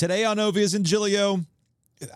today on Ovies and Giglio,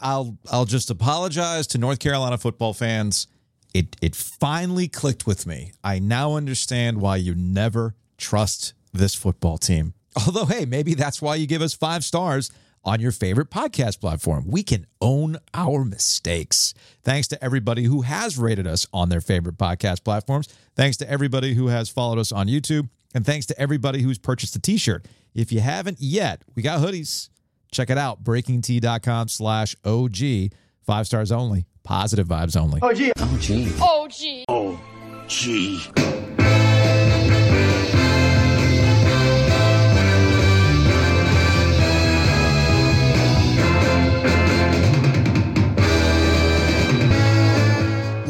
I'll I'll just apologize to North Carolina football fans. It it finally clicked with me. I now understand why you never trust this football team. Although, hey, maybe that's why you give us five stars on your favorite podcast platform. We can own our mistakes. Thanks to everybody who has rated us on their favorite podcast platforms. Thanks to everybody who has followed us on YouTube. And thanks to everybody who's purchased a t-shirt. If you haven't yet, we got hoodies. Check it out. BreakingT.com slash OG. Five stars only. Positive vibes only. OG. OG. OG. OG.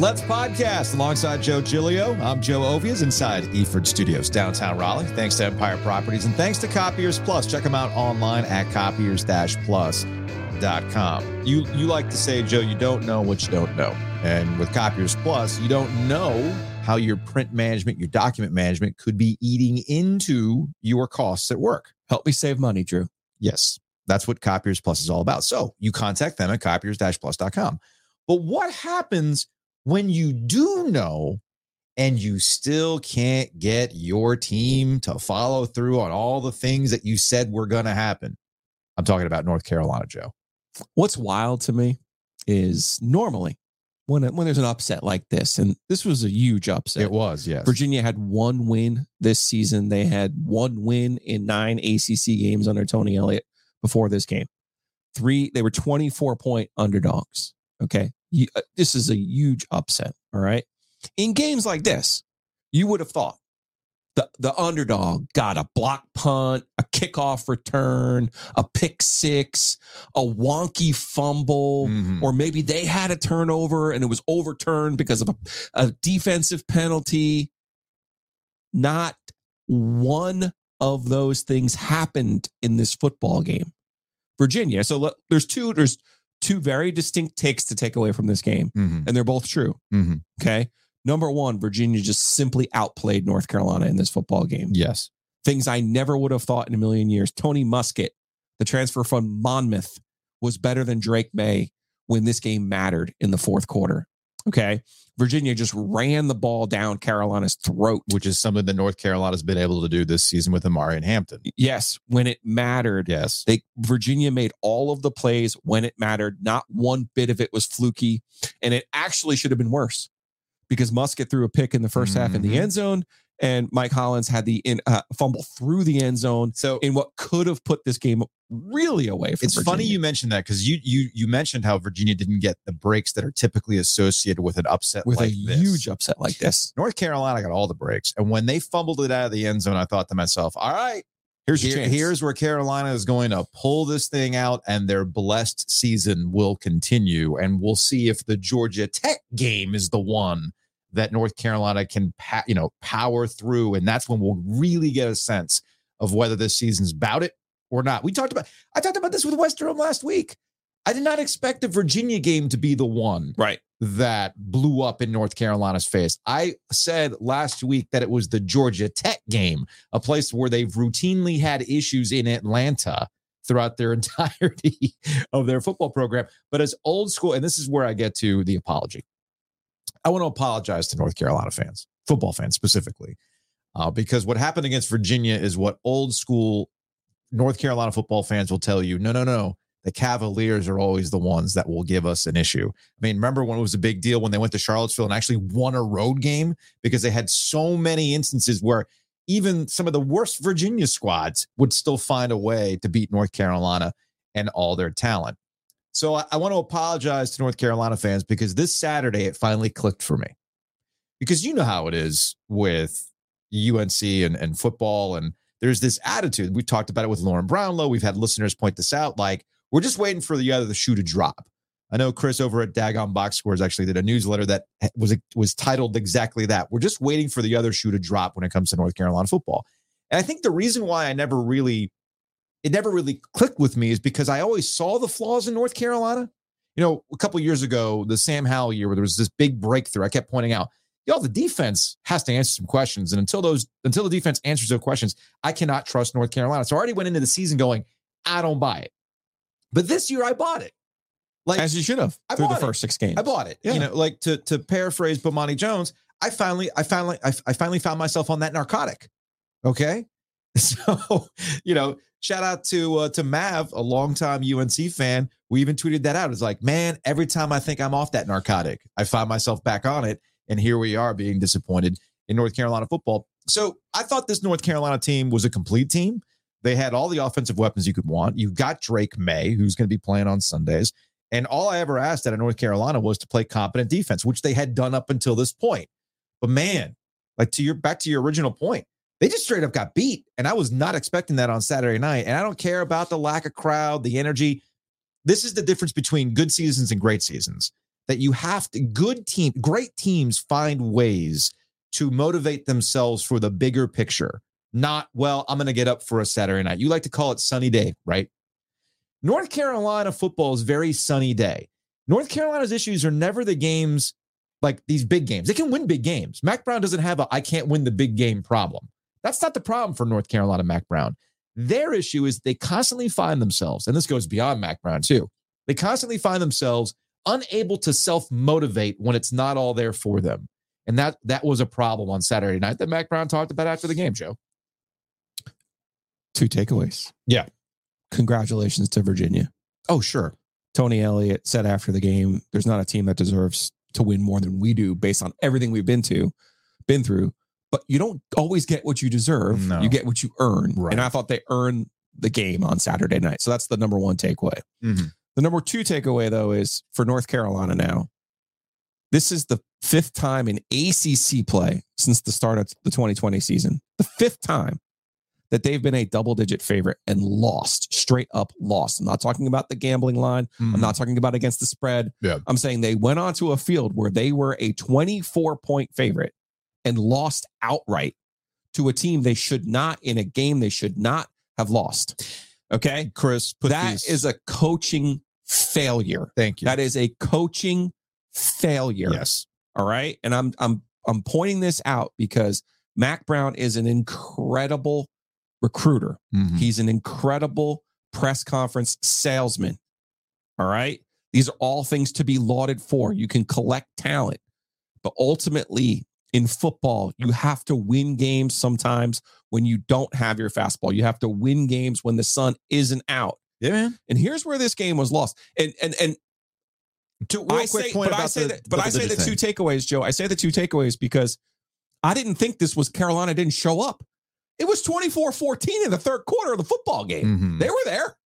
Let's podcast alongside Joe Giglio. I'm Joe Ovies inside Eford Studios, downtown Raleigh. Thanks to Empire Properties and thanks to Copiers Plus. Check them out online at copiers-plus.com. You you like to say, Joe, you don't know what you don't know. And with Copiers Plus, you don't know how your print management, your document management could be eating into your costs at work. Help me save money, Drew. Yes, that's what Copiers Plus is all about. So you contact them at copiers-plus.com. But what happens when you do know and you still can't get your team to follow through on all the things that you said were going to happen? I'm talking about North Carolina, Joe. What's wild to me is normally when when there's an upset like this, and this was a huge upset. It was, yes. Virginia had one win this season. They had one win in nine ACC games under Tony Elliott before this game. Three, they were 24 point underdogs. Okay. You, uh, this is a huge upset. All right. In games like this, you would have thought the, the underdog got a block punt, a kickoff return, a pick six, a wonky fumble, Mhm. or maybe they had a turnover and it was overturned because of a, a defensive penalty. Not one of those things happened in this football game. Virginia. So look, there's two there's two very distinct takes to take away from this game, Mhm. and they're both true. Mhm. Okay. Number one, Virginia just simply outplayed North Carolina in this football game. Yes. Things I never would have thought in a million years. Tony Muskett, the transfer from Monmouth, was better than Drake Maye when this game mattered in the fourth quarter. Okay. Virginia just ran the ball down Carolina's throat. Which is something that North Carolina's been able to do this season with Omarion Hampton. Yes, when it mattered. Yes. They Virginia made all of the plays when it mattered. Not one bit of it was fluky, and it actually should have been worse because Muskett threw a pick in the 1st half in the Mhm. end zone, and Mike Hollins had the in, uh, fumble through the end zone So in what could have put this game really away from. it's funny you mentioned that because you you you mentioned how Virginia didn't get the breaks that are typically associated with an upset with like a this. huge upset like this. North Carolina got all the breaks. And when they fumbled it out of the end zone, I thought to myself, all right, Here's here- here's where Carolina is going to pull this thing out and their blessed season will continue. And we'll see if the Georgia Tech game is the one that North Carolina can, pa- you know, power through. And that's when we'll really get a sense of whether this season's about it or not. We talked about, I talked about this with Western last week. I did not expect the Virginia game to be the one right. that blew up in North Carolina's face. I said last week that it was the Georgia Tech game, a place where they've routinely had issues in Atlanta throughout their entirety of their football program. But as old school, and this is where I get to the apology. I want to apologize to North Carolina fans, football fans specifically, uh, because what happened against Virginia is what old school North Carolina football fans will tell you. No, no, no. The Cavaliers are always the ones that will give us an issue. I mean, remember when it was a big deal when they went to Charlottesville and actually won a road game because they had so many instances where even some of the worst Virginia squads would still find a way to beat North Carolina and all their talent. So I, I want to apologize to North Carolina fans because this Saturday it finally clicked for me. Because you know how it is with UNC and, and football, and there's this attitude. We've talked about it with Lauren Brownlow. We've had listeners point this out. Like, we're just waiting for the other the shoe to drop. I know Chris over at Dagon Box Scores actually did a newsletter that was was titled exactly that. We're just waiting for the other shoe to drop when it comes to North Carolina football. And I think the reason why I never really it never really clicked with me is because I always saw the flaws in North Carolina. You know, a couple years ago, the Sam Howell year where there was this big breakthrough, I kept pointing out, y'all, the defense has to answer some questions. And until those, until the defense answers those questions, I cannot trust North Carolina. So I already went into the season going, I don't buy it. But this year I bought it. Like As you should have I through the it. first six games. I bought it. Yeah. You know, like to to paraphrase Bomani Jones, I finally, I finally, I, I finally found myself on that narcotic. Okay. So, you know, shout out to uh, to Mav, a longtime UNC fan. We even tweeted that out. It's like, man, every time I think I'm off that narcotic, I find myself back on it. And here we are being disappointed in North Carolina football. So I thought this North Carolina team was a complete team. They had all the offensive weapons you could want. You've got Drake Maye, who's going to be playing on Sundays. And all I ever asked out of North Carolina was to play competent defense, which they had done up until this point. But man, like to your back to your original point, they just straight up got beat. And I was not expecting that on Saturday night. And I don't care about the lack of crowd, the energy. This is the difference between good seasons and great seasons. That you have to good team, great teams find ways to motivate themselves for the bigger picture. Not, well, I'm going to get up for a Saturday night. You like to call it sunny day, right? North Carolina football is very sunny day. North Carolina's issues are never the games like these big games. They can win big games. Mack Brown doesn't have a I can't win the big game problem. That's not the problem for North Carolina Mack Brown. Their issue is they constantly find themselves, and this goes beyond Mack Brown too. They constantly find themselves unable to self motivate when it's not all there for them. And that that was a problem on Saturday night that Mack Brown talked about after the game, Joe. Two takeaways. Yeah. Congratulations to Virginia. Oh, sure. Tony Elliott said after the game, there's not a team that deserves to win more than we do based on everything we've been to, been through. But you don't always get what you deserve. No. You get what you earn. Right. And I thought they earned the game on Saturday night. So that's the number one takeaway. Mhm. The number two takeaway, though, is for North Carolina now. This is the fifth time in ACC play since the start of the 2020 season. The fifth time that they've been a double digit favorite and lost, straight up lost. I'm not talking about the gambling line. I'm not talking about against the spread. Yeah. I'm saying they went onto a field where they were a 24 point favorite and lost outright to a team they should not in a game they should not have lost. Okay. Chris, put That these- is a coaching failure. thank you. That is a coaching failure. yes. All right. And I'm I'm I'm pointing this out because Mack Brown is an incredible recruiter. Mhm. He's an incredible press conference salesman. All right. These are all things to be lauded for. You can collect talent, but ultimately in football, you have to win games sometimes when you don't have your fastball. You have to win games when the sun isn't out. Yeah, man. And here's where this game was lost. And and and Two, real I quick say, point but I say the that, but I say the two thing. takeaways, Joe. I say the two takeaways because I didn't think this was Carolina didn't show up. It was 24-14 in the third quarter of the football game. Mhm. They were there.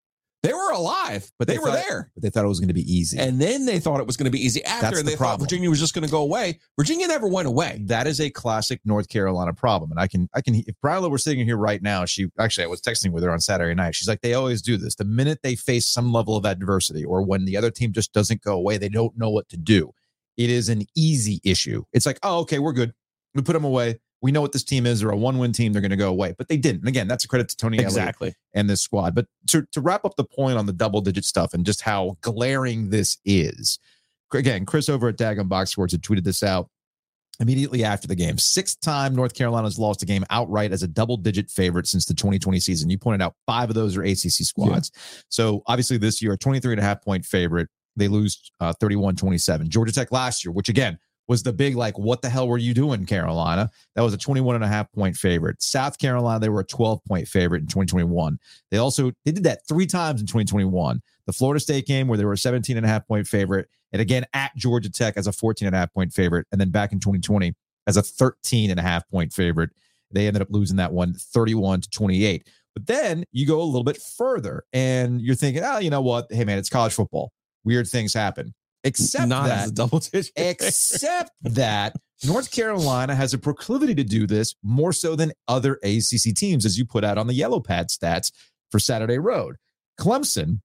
They were alive, But they they, were thought- there. But they thought it was going to be easy. And then they thought it was going to be easy after, That's and the they problem. thought Virginia was just going to go away. Virginia never went away. that is a classic North Carolina problem. And I can, I can, if Bryla were sitting here right now, she actually, I was texting with her on Saturday night. She's like, they always do this. The minute they face some level of adversity or when the other team just doesn't go away, they don't know what to do. It is an easy issue. It's like, oh, okay, we're good. We put them away. We know what this team is. They're a one win team. They're going to go away. But they didn't. And again, that's a credit to Tony Elliott Exactly. and this squad. But to, to wrap up the point on the double digit stuff and just how glaring this is, again, Chris over at Dagon Box Sports had tweeted this out immediately after the game. Sixth time North Carolina's lost a game outright as a double digit favorite since the 2020 season. You pointed out five of those are ACC squads. So obviously this year, a 23 and a half point favorite. They lose uh, 31 27. Georgia Tech last year, which again, was the big like what the hell were you doing carolina? That was a 21 and a half point favorite. South carolina they were a 12 point favorite in 2021 they also they did that three times in 2021 the florida state game where they were a 17 and a half point favorite and again at georgia tech as a 14 and a half point favorite and then back in 2020 as a 13 and a half point favorite. They ended up losing that one 31 to 28 but then you go a little bit further and you're thinking oh you know what? Hey man it's college football. Weird things happen except Not that as a double digit. except that North Carolina has a proclivity to do this more so than other ACC teams, as you put out on the yellow pad stats for Saturday Road. Clemson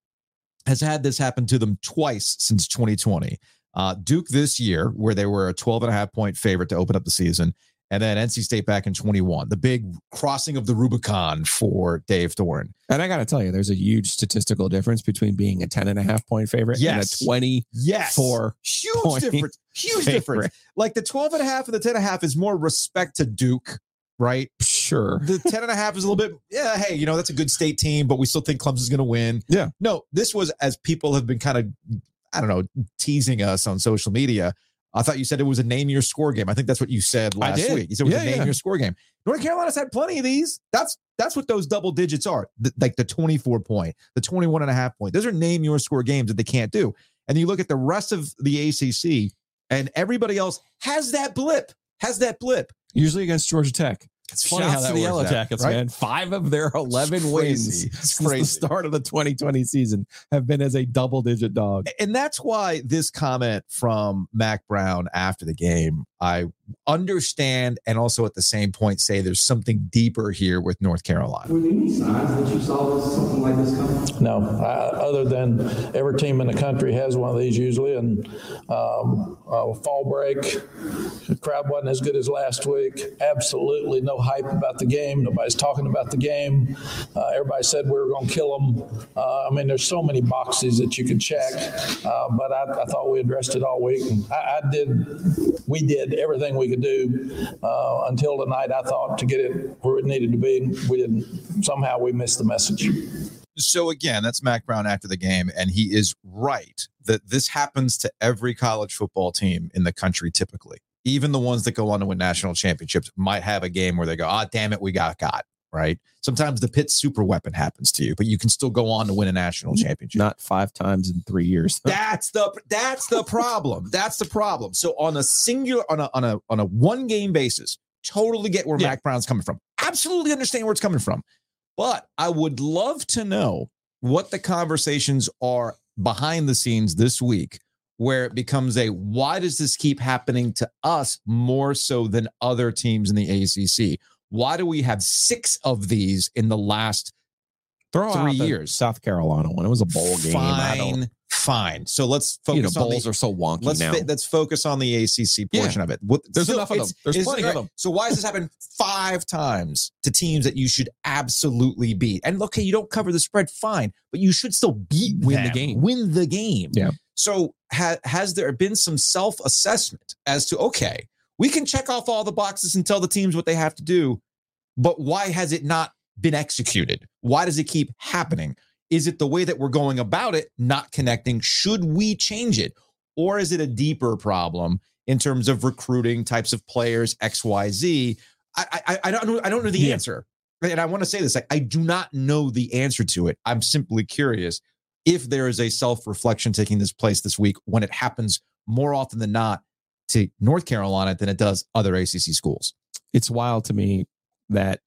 has had this happen to them twice since 2020. Uh, Duke this year, where they were a 12 and a half point favorite to open up the season, and then NC State back in 21. The big crossing of the Rubicon for Dave Doeren. And I got to tell you, there's a huge statistical difference between being a 10 and a half point favorite Yes. and a 24 Yes. huge difference. Huge favorite. difference. Like the 12 and a half and the 10 and a half is more respect to Duke, right? Sure. The 10 and a half is a little bit, yeah, hey, you know, that's a good state team, but we still think Clemson's going to win. Yeah. No, this was as people have been kind of, I don't know, teasing us on social media. I thought you said it was a name your score game. I think that's what you said last week. You said it was Yeah, a name yeah. your score game. North Carolina's had plenty of these. That's that's what those double digits are. The- like the 24 point, the 21 and a half point. Those are name your score games that they can't do. And you look at the rest of the ACC and everybody else has that blip. Has that blip. Usually against Georgia Tech. It's Shouts to the Yellow Jackets, man. Five of their 11 It's wins crazy. Since the start of the 2020 season have been as a double digit dog. And that's why this comment from Mack Brown after the game, I understand and also at the same point say there's something deeper here with North Carolina. Were there any signs that you saw something like this coming? No, I, other than every team in the country has one of these usually, and um, uh, fall break, the crowd wasn't as good as last week. Absolutely no hype about the game. Nobody's talking about the game. Uh, everybody said we were going to kill them. Uh, I mean, there's so many boxes that you can check, uh, but I, I thought we addressed it all week. I, I did, we did everything we could do uh, until tonight. I thought to get it where it needed to be. We didn't. Somehow we missed the message. So again, that's Mack Brown after the game, and he is right that this happens to every college football team in the country typically. Even the ones that go on to win national championships might have a game where they go, "Ah, damn it, we got got." Right. Sometimes the pit super weapon happens to you, but you can still go on to win a national championship. Not five times in three years. That's the that's the problem. That's the problem. So on a singular on a on a on a one game basis, totally get where Yeah. Mack Brown's coming from. Absolutely understand where it's coming from. But I would love to know what the conversations are behind the scenes this week where it becomes a why does this keep happening to us more so than other teams in the ACC? Why do we have six of these in the last Throw Three the years. South Carolina one. It was a bowl game. Fine, fine. So let's you know, focus on the bowls are so wonky let's now. fi- let's focus on the ACC Yeah. portion of it. What, There's enough of them. There's plenty of them. So why has this happened five times to teams that you should absolutely beat? And okay, you don't cover the spread, fine, but you should still beat Win the game. Win the game. Yeah. So ha- has there been some self assessment as to okay, we can check off all the boxes and tell the teams what they have to do, but why has it not been executed? Why does it keep happening? Is it the way that we're going about it not connecting? Should we change it? Or is it a deeper problem in terms of recruiting types of players, XYZ? I, I, I don't know. I don't know the Yeah. answer. And I want to say this like, I do not know the answer to it. I'm simply curious if there is a self reflection taking this place this week when it happens more often than not to North Carolina than it does other ACC schools. it's wild to me that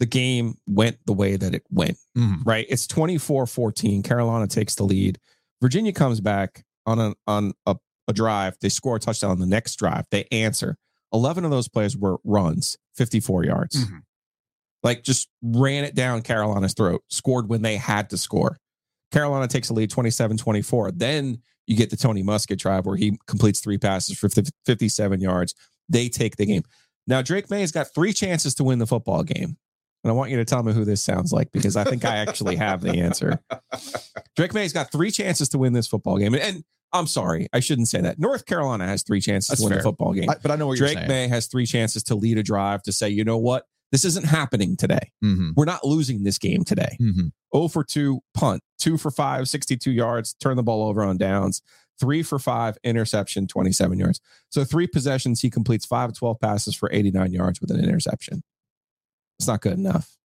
the game went the way that it went. Mhm. right? It's 24-14. Carolina takes the lead. Virginia comes back on a on a, a drive. They score a touchdown on the next drive. They answer. 11 of those plays were runs, 54 yards. Mhm. Like just ran it down Carolina's throat, scored when they had to score. Carolina takes the lead 27-24. Then you get the Tony Muskett drive where he completes three passes for 57 yards. They take the game. Now Drake Maye has got three chances to win the football game. And I want you to tell me who this sounds like because I think I actually have the answer. Drake Maye's got three chances to win this football game. And, and I'm sorry, I shouldn't say that. North Carolina has three chances That's to win fair. the football game. I- but I know what you're Drake. Maye has three chances to lead a drive to say, you know what? This isn't happening today. Mhm. We're not losing this game today. Mhm. 0 for 2, punt, 2 for 5, 62 yards, turn the ball over on downs, 3 for 5, interception, 27 yards. So three possessions, he completes 5 of 12 passes for 89 yards with an interception. It's not good enough.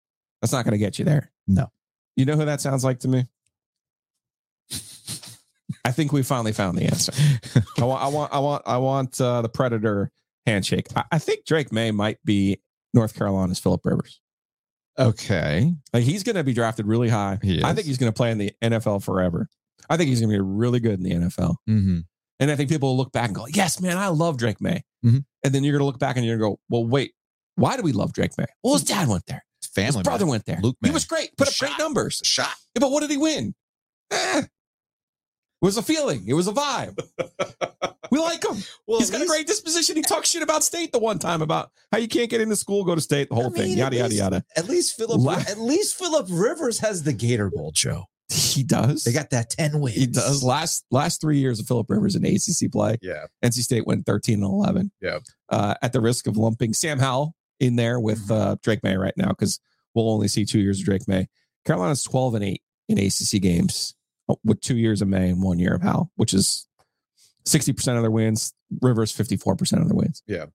That's not going to get you there. No. You know who that sounds like to me? I think we finally found the answer. I want, I want, I want, I want uh, the Predator handshake. I, I think Drake Maye might be North Carolina's Philip Rivers. Okay. Like he's going to be drafted really high. I think he's going to play in the NFL forever. I think he's going to be really good in the NFL. Mm-hmm. And I think people will look back and go, "Yes, man, I love Drake Maye." Mhm. And then you're going to look back and you're going to go, "Well, wait, why do we love Drake Maye? Well, his dad went there. His family. his brother went there. Luke he was great. Put up Shot. great numbers. shot. Yeah, but what did he win? Eh. It was a feeling. It was a vibe. we like him. Well, he's got a great disposition. He talked shit about state the one time about how you can't get into school, go to state, the whole I thing, mean, yada yada least- yada. At least Philip. La- at least Philip Rivers has the Gator Bowl, Joe. He does. They got that ten wins. He does. Last last three years of Philip Rivers in ACC play, Yeah. NC State went 13 and 11. Yeah. Uh, at the risk of lumping Sam Howell in there with uh, Drake Maye right now because we'll only see two years of Drake Maye. Carolina's 12 and 8 in ACC games with two years of Maye and one year of Howell, which is 60% of their wins. Rivers, 54% of their wins. Yeah.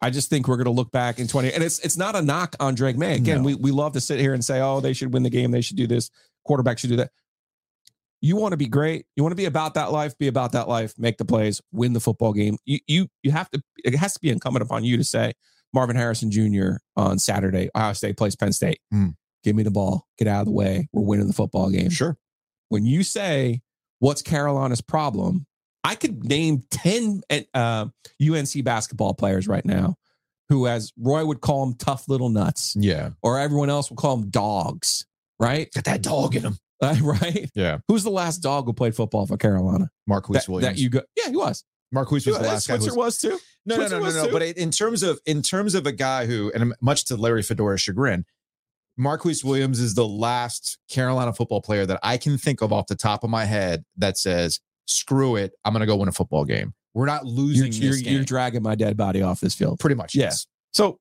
I just think we're going to look back in 20, and it's it's not a knock on Drake Maye. Again, No. we, we love to sit here and say, oh, they should win the game. They should do this. Quarterback should do that. You want to be great. You want to be about that life. Be about that life. Make the plays. Win the football game. You you you have to. It has to be incumbent upon you to say, Marvin Harrison Jr. on Saturday, Ohio State plays Penn State. Mm. Give me the ball. Get out of the way. We're winning the football game. Sure. When you say what's Carolina's problem, I could name ten uh, UNC basketball players right now who, as Roy would call them, tough little nuts, Yeah. or everyone else would call them dogs. Right? Got that dog in them. Uh, right? Yeah. Who's the last dog who played football for Carolina? Marquise That, Williams. that you go? Yeah, he was. Mark Marquise was the last guy. Switzer was- was too. No, no, Switzer no, no, no. too. But in terms of in terms of a guy who, and much to Larry Fedora's chagrin, Marquise Williams is the last Carolina football player that I can think of off the top of my head that says, "Screw it, I'm going to go win a football game." We're not You're, losing you're, game. you're dragging my dead body off this field. Pretty much, Yeah. yes. So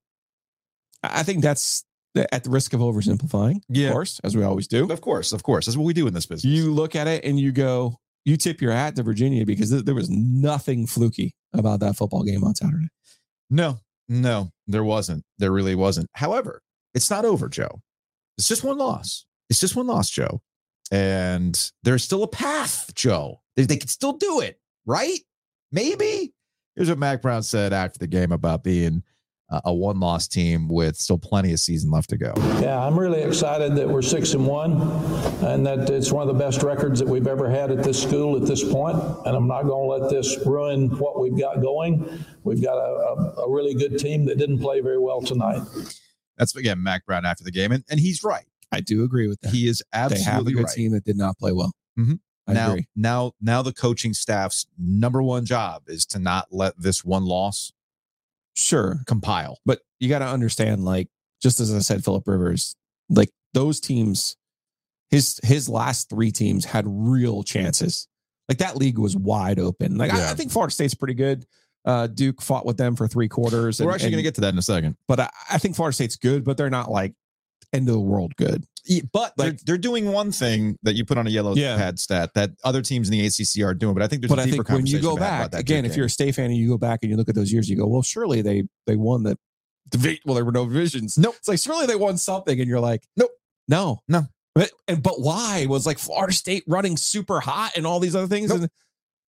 I I think that's at the risk of oversimplifying, Yeah. of course, as we always do. Of course, of course. That's what we do in this business. You look at it and you go, you tip your hat to Virginia because th- there was nothing fluky about that football game on Saturday. No, no, there wasn't. There really wasn't. However, it's not over, Joe. It's just one loss. It's just one loss, Joe. And there's still a path, Joe. They, they can still do it, right? Maybe. Here's what Mack Brown said after the game about being a, one loss team with still plenty of season left to go. Yeah, I'm really excited that we're six and one, and that it's one of the best records that we've ever had at this school at this point. And I'm not going to let this ruin what we've got going. We've got a, a, a really good team that didn't play very well tonight. That's again Mack Brown after the game. And, and he's right. I do agree with that. He is they have a absolutely good right. team that did not play well. Mhm. I now, agree. now, now the coaching staff's number one job is to not let this one loss Sure. compile. But you got to understand, like, just as I said, Philip Rivers, like those teams, his his last three teams had real chances. Like that league was wide open. Like I, I think Florida State's pretty good. Uh, Duke fought with them for three quarters. We're actually going to get to that in a second. but I, I think Florida State's good, but they're not like end of the world good. Yeah, but they're, they're doing one thing that you put on a yellow Yeah. pad stat that other teams in the ACC are doing. But I think there's but a I deeper think when you go about back that again, if you're a. State fan and you go back and you look at those years, you go, well, surely they they won the divi- Well, there were no divisions. Nope. It's like surely they won something, and you're like, Nope. no, No. But and but why was like Florida State running super hot and all these other things? Nope. And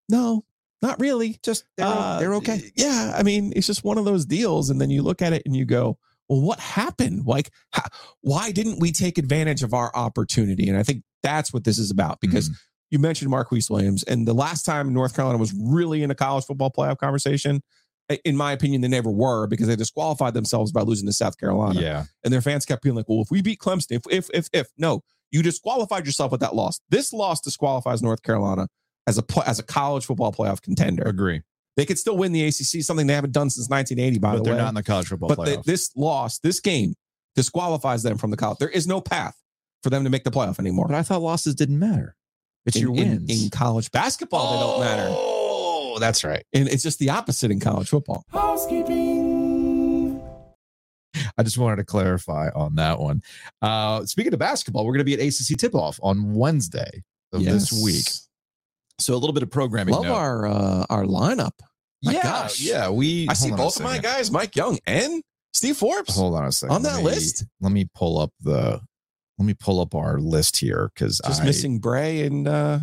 no, not really. just they're, Uh, they're okay. Yeah, I mean, it's just one of those deals, and then you look at it and you go, well, what happened? Like, how, why didn't we take advantage of our opportunity? And I think that's what this is about because Mhm. you mentioned Marquise Williams, and the last time North Carolina was really in a college football playoff conversation, in my opinion, they never were because they disqualified themselves by losing to South Carolina. yeah, And their fans kept being like, well, if we beat Clemson, if, if, if, if, no, you disqualified yourself with that loss. This loss disqualifies North Carolina as a, as a college football playoff contender. agree. They could still win the ACC, something they haven't done since 1980, by but the they're not in the college football but the- playoff. this loss, this game disqualifies them from the college. There is no path for them to make the playoff anymore. but I thought losses didn't matter. It's in, your wins. in college basketball, they don't matter. Oh, that's right. And it's just the opposite in college football. Housekeeping. I just wanted to clarify on that one. Uh, speaking of basketball, we're going to be at ACC tip off on Wednesday of this week. So a little bit of programming. Love note. our uh, our lineup. My yeah, gosh. yeah. We I see hold on a both of my guys, Mike Young and Steve Forbes. Hold on a second. On Let that me- list? Let me pull up the. Let me pull up our list here because Just I, missing Bray and uh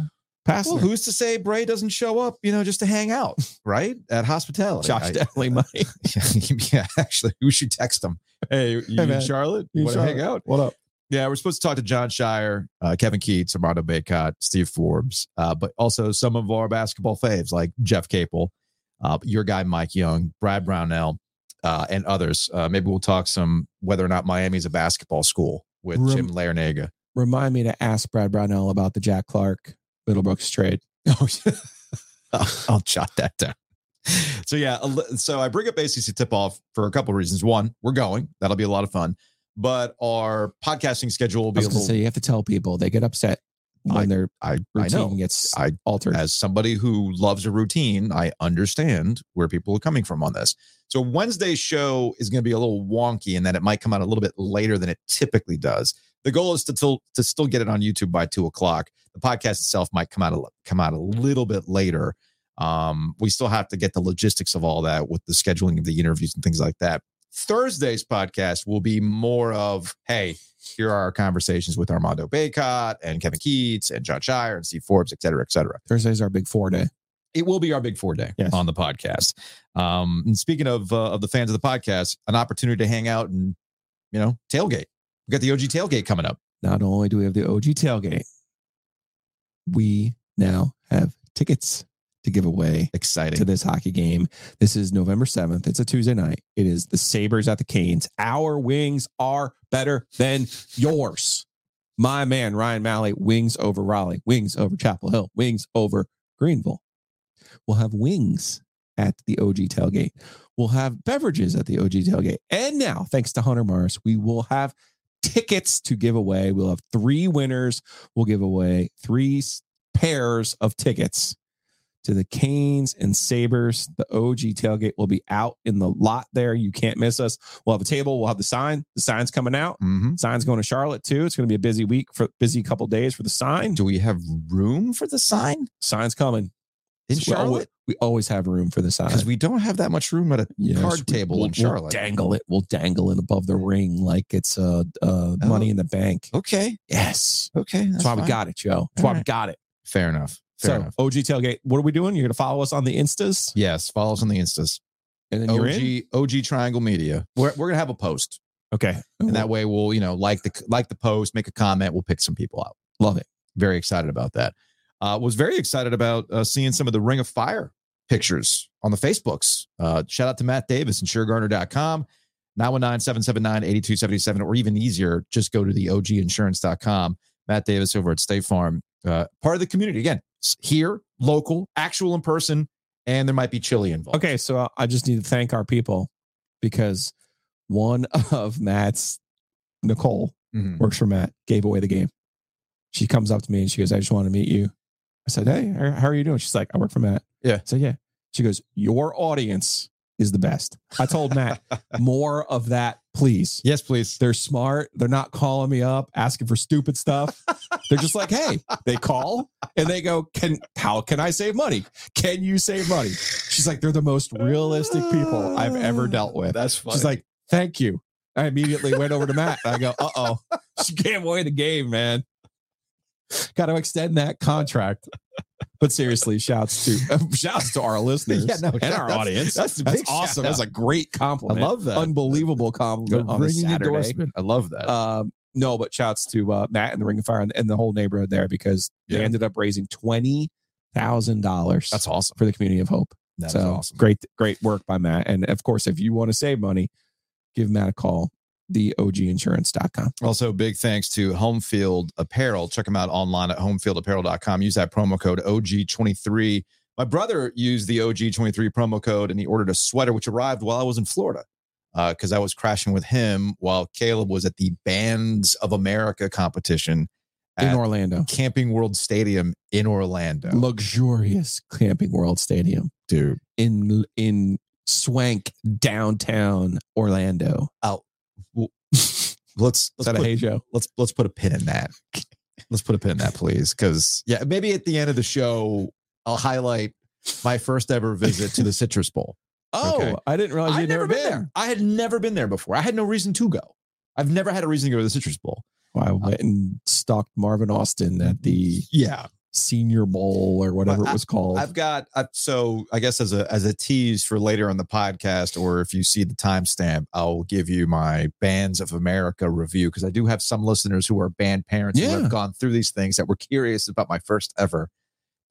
Passner. Well, who's to say Bray doesn't show up? You know, just to hang out, right? At hospitality. Josh I- definitely might. yeah, actually, we should text him. Hey, you man. in Charlotte? You in Want to hang out? What up? Yeah, we're supposed to talk to Jon Scheyer, uh, Kevin Keatts, Armando Bacot, Steve Forbes, uh, but also some of our basketball faves like Jeff Capel, uh, your guy Mike Young, Brad Brownell, uh, and others. Uh, maybe we'll talk some whether or not Miami's a basketball school with Rem- Jim Larrañaga. Remind me to ask Brad Brownell about the Jack Clark Middlebrooks trade. Oh, I'll, I'll jot that down. So yeah, so I bring up ACC tip off for a couple of reasons. One, we're going; that'll be a lot of fun. But our podcasting schedule will I be was to little say you have to tell people they get upset when their I, I routine know. gets I altered. as somebody who loves a routine, I understand where people are coming from on this. So Wednesday's show is going to be a little wonky in that it might come out a little bit later than it typically does. The goal is to till, to still get it on YouTube by two o'clock. The podcast itself might come out a, come out a little bit later. Um, we still have to get the logistics of all that with the scheduling of the interviews and things like that. Thursday's podcast will be more of, hey, here are our conversations with Armando Bacot and Kevin Keatts and Jon Scheyer and Steve Forbes, et cetera, et cetera Thursday's our big four day. it will be our big four day Yes. on the podcast. Um, and speaking of uh, of the fans of the podcast, an opportunity to hang out and you know tailgate. We got the OG tailgate coming up. Not only do we have the OG tailgate, we now have tickets to give away Exciting. to this hockey game. This is November 7th. It's a Tuesday night. It is the Sabres at the Canes. Our wings are better than yours. My man, Ryan Malley, wings over Raleigh, wings over Chapel Hill, wings over Greenville. We'll have wings at the OG tailgate. We'll have beverages at the OG tailgate. And now, thanks to Hunter Mars, we will have tickets to give away. We'll have three winners. We'll give away three pairs of tickets to the Canes and Sabres. The OG tailgate will be out in the lot there. You can't miss us. We'll have a table. We'll have the sign. The sign's coming out. Mhm. Sign's going to Charlotte too. It's going to be a busy week for busy couple days for the sign. Do we have room for the sign Sign's coming. in We always, Charlotte? we always have room for the sign. Because we don't have that much room at a Yes, card table we'll- in Charlotte. We'll dangle it. We'll dangle it above the ring like it's uh, uh Oh. money in the bank. Okay. Yes. Okay. That's, why we got it, Joe. That's why we got it. Fair enough. Fair so enough. OG tailgate. What are we doing? You're gonna follow us on the Instas, Yes. Follow us on the Instas. and then you're in. OG OG Triangle Media. We're we're gonna have a post, Okay. and that way we'll you know like the like the post, make a comment. We'll pick some people out. love it. very excited about that. Uh, was very excited about uh, seeing some of the Ring of Fire pictures on the Facebooks. Uh, shout out to Matt Davis and SureGarner.com, 919-779-8277, or even easier, just go to the OGinsurance.com. Matt Davis over at State Farm, uh, part of the community. Again, here, local, actual in person, and there might be chili involved. Okay, so I just need to thank our people because one of Matt's Nicole Mhm. works for Matt, gave away the game. She comes up to me and she goes, I just want to meet you. I said, Hey, how how are you doing? She's like, I work for Matt. Yeah. I said, Yeah. She goes, Your audience is the best. I told Matt, more of that, please. Yes, please. They're smart. They're not calling me up asking for stupid stuff. They're just like, hey, they call and they go, Can how can I save money? Can you save money? She's like, they're the most realistic people I've ever dealt with. That's funny. She's like, thank you. I immediately went over to Matt. I go, uh oh, she can't away the game, man. Got to extend that contract. But seriously, shouts to shouts to our listeners Yeah, no, and our that's- audience. that's That's awesome. That's a great compliment. I love that. Unbelievable compliment on a Saturday. endorsement. I love that. Um, no, but shouts to uh, Matt and the Ring of Fire and, and the whole neighborhood there because they ended up raising twenty thousand dollars That's awesome. for the community of hope. That's so awesome. great, great work by Matt. And of course, if you want to save money, give Matt a call. The OGinsurance.com. Also, big thanks to Homefield Apparel. Check them out online at homefieldapparel.com. Use that promo code OG23. My brother used the OG23 promo code and he ordered a sweater, which arrived while I was in Florida uh, because I was crashing with him while Caleb was at the Bands of America competition In Orlando. Camping World Stadium in Orlando. Luxurious Camping World Stadium dude. in in swank downtown Orlando. Let's let's Is that a put, hey Joe? let's let's put a pin in that. Let's put a pin in that, please. Because yeah, maybe at the end of the show, I'll highlight my first ever visit to the Citrus Bowl. Oh, Okay. I didn't realize I'd you'd never been there. I had never been there before. I had no reason to go. I've never had a reason to go to the Citrus Bowl. Well, I uh, went and stalked Marvin Austin at the Yeah, Senior Bowl or whatever Well, it was called. I've got I, so I guess as a as a tease for later on the podcast, or if you see the timestamp, I'll give you my Bands of America review because I do have some listeners who are band parents who have gone through these things that were curious about my first ever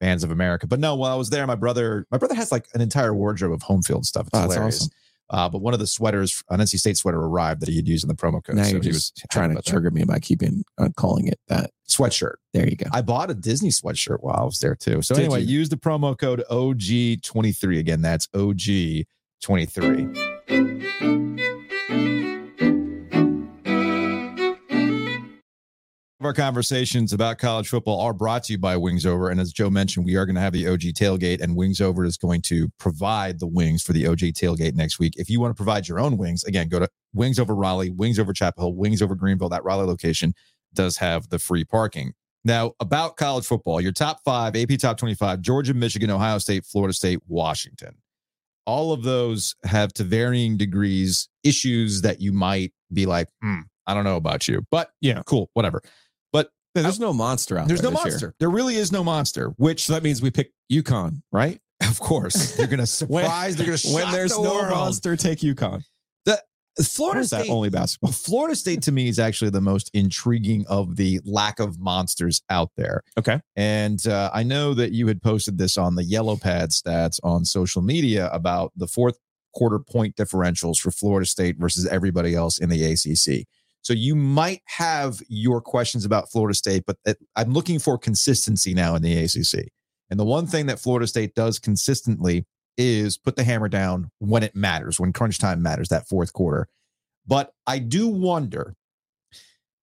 Bands of America. But no, while I was there, my brother my brother has like an entire wardrobe of home field stuff. It's Oh, that's hilarious. awesome. Uh, but one of the sweaters, an NC State sweater, arrived that he had used in the promo code. now So he was trying to about that. trigger me by keeping on calling it that. sweatshirt. There you go. I bought a Disney sweatshirt while I was there too. So Did anyway, you? use the promo code OG23 again. That's OG23. Our conversations about college football are brought to you by Wings Over. And as Joe mentioned, we are going to have the OG tailgate, and Wings Over is going to provide the wings for the OG tailgate next week. If you want to provide your own wings, again, go to Wings Over Raleigh, Wings Over Chapel Hill, Wings Over Greenville. That Raleigh location does have the free parking. Now, about college football, your top five, AP top 25, Georgia, Michigan, Ohio State, Florida State, Washington. All of those have to varying degrees issues that you might be like, hmm, I don't know about you, but Yeah. cool, whatever. Yeah, there's no monster out There's there. There's no this year. monster. There really is no monster, which, So that means we pick UConn, right? of course, they're going to surprise. they're going to when there's no monster, take UConn. The, Florida Or is that State, only basketball? Florida State to me is actually the most intriguing of the lack of monsters out there. Okay. And uh, I know that you had posted this on the yellow pad stats on social media about the fourth quarter point differentials for Florida State versus everybody else in the ACC. So you might have your questions about Florida State, but I'm looking for consistency now in the ACC. And the one thing that Florida State does consistently is put the hammer down when it matters, when crunch time matters, that fourth quarter. But I do wonder,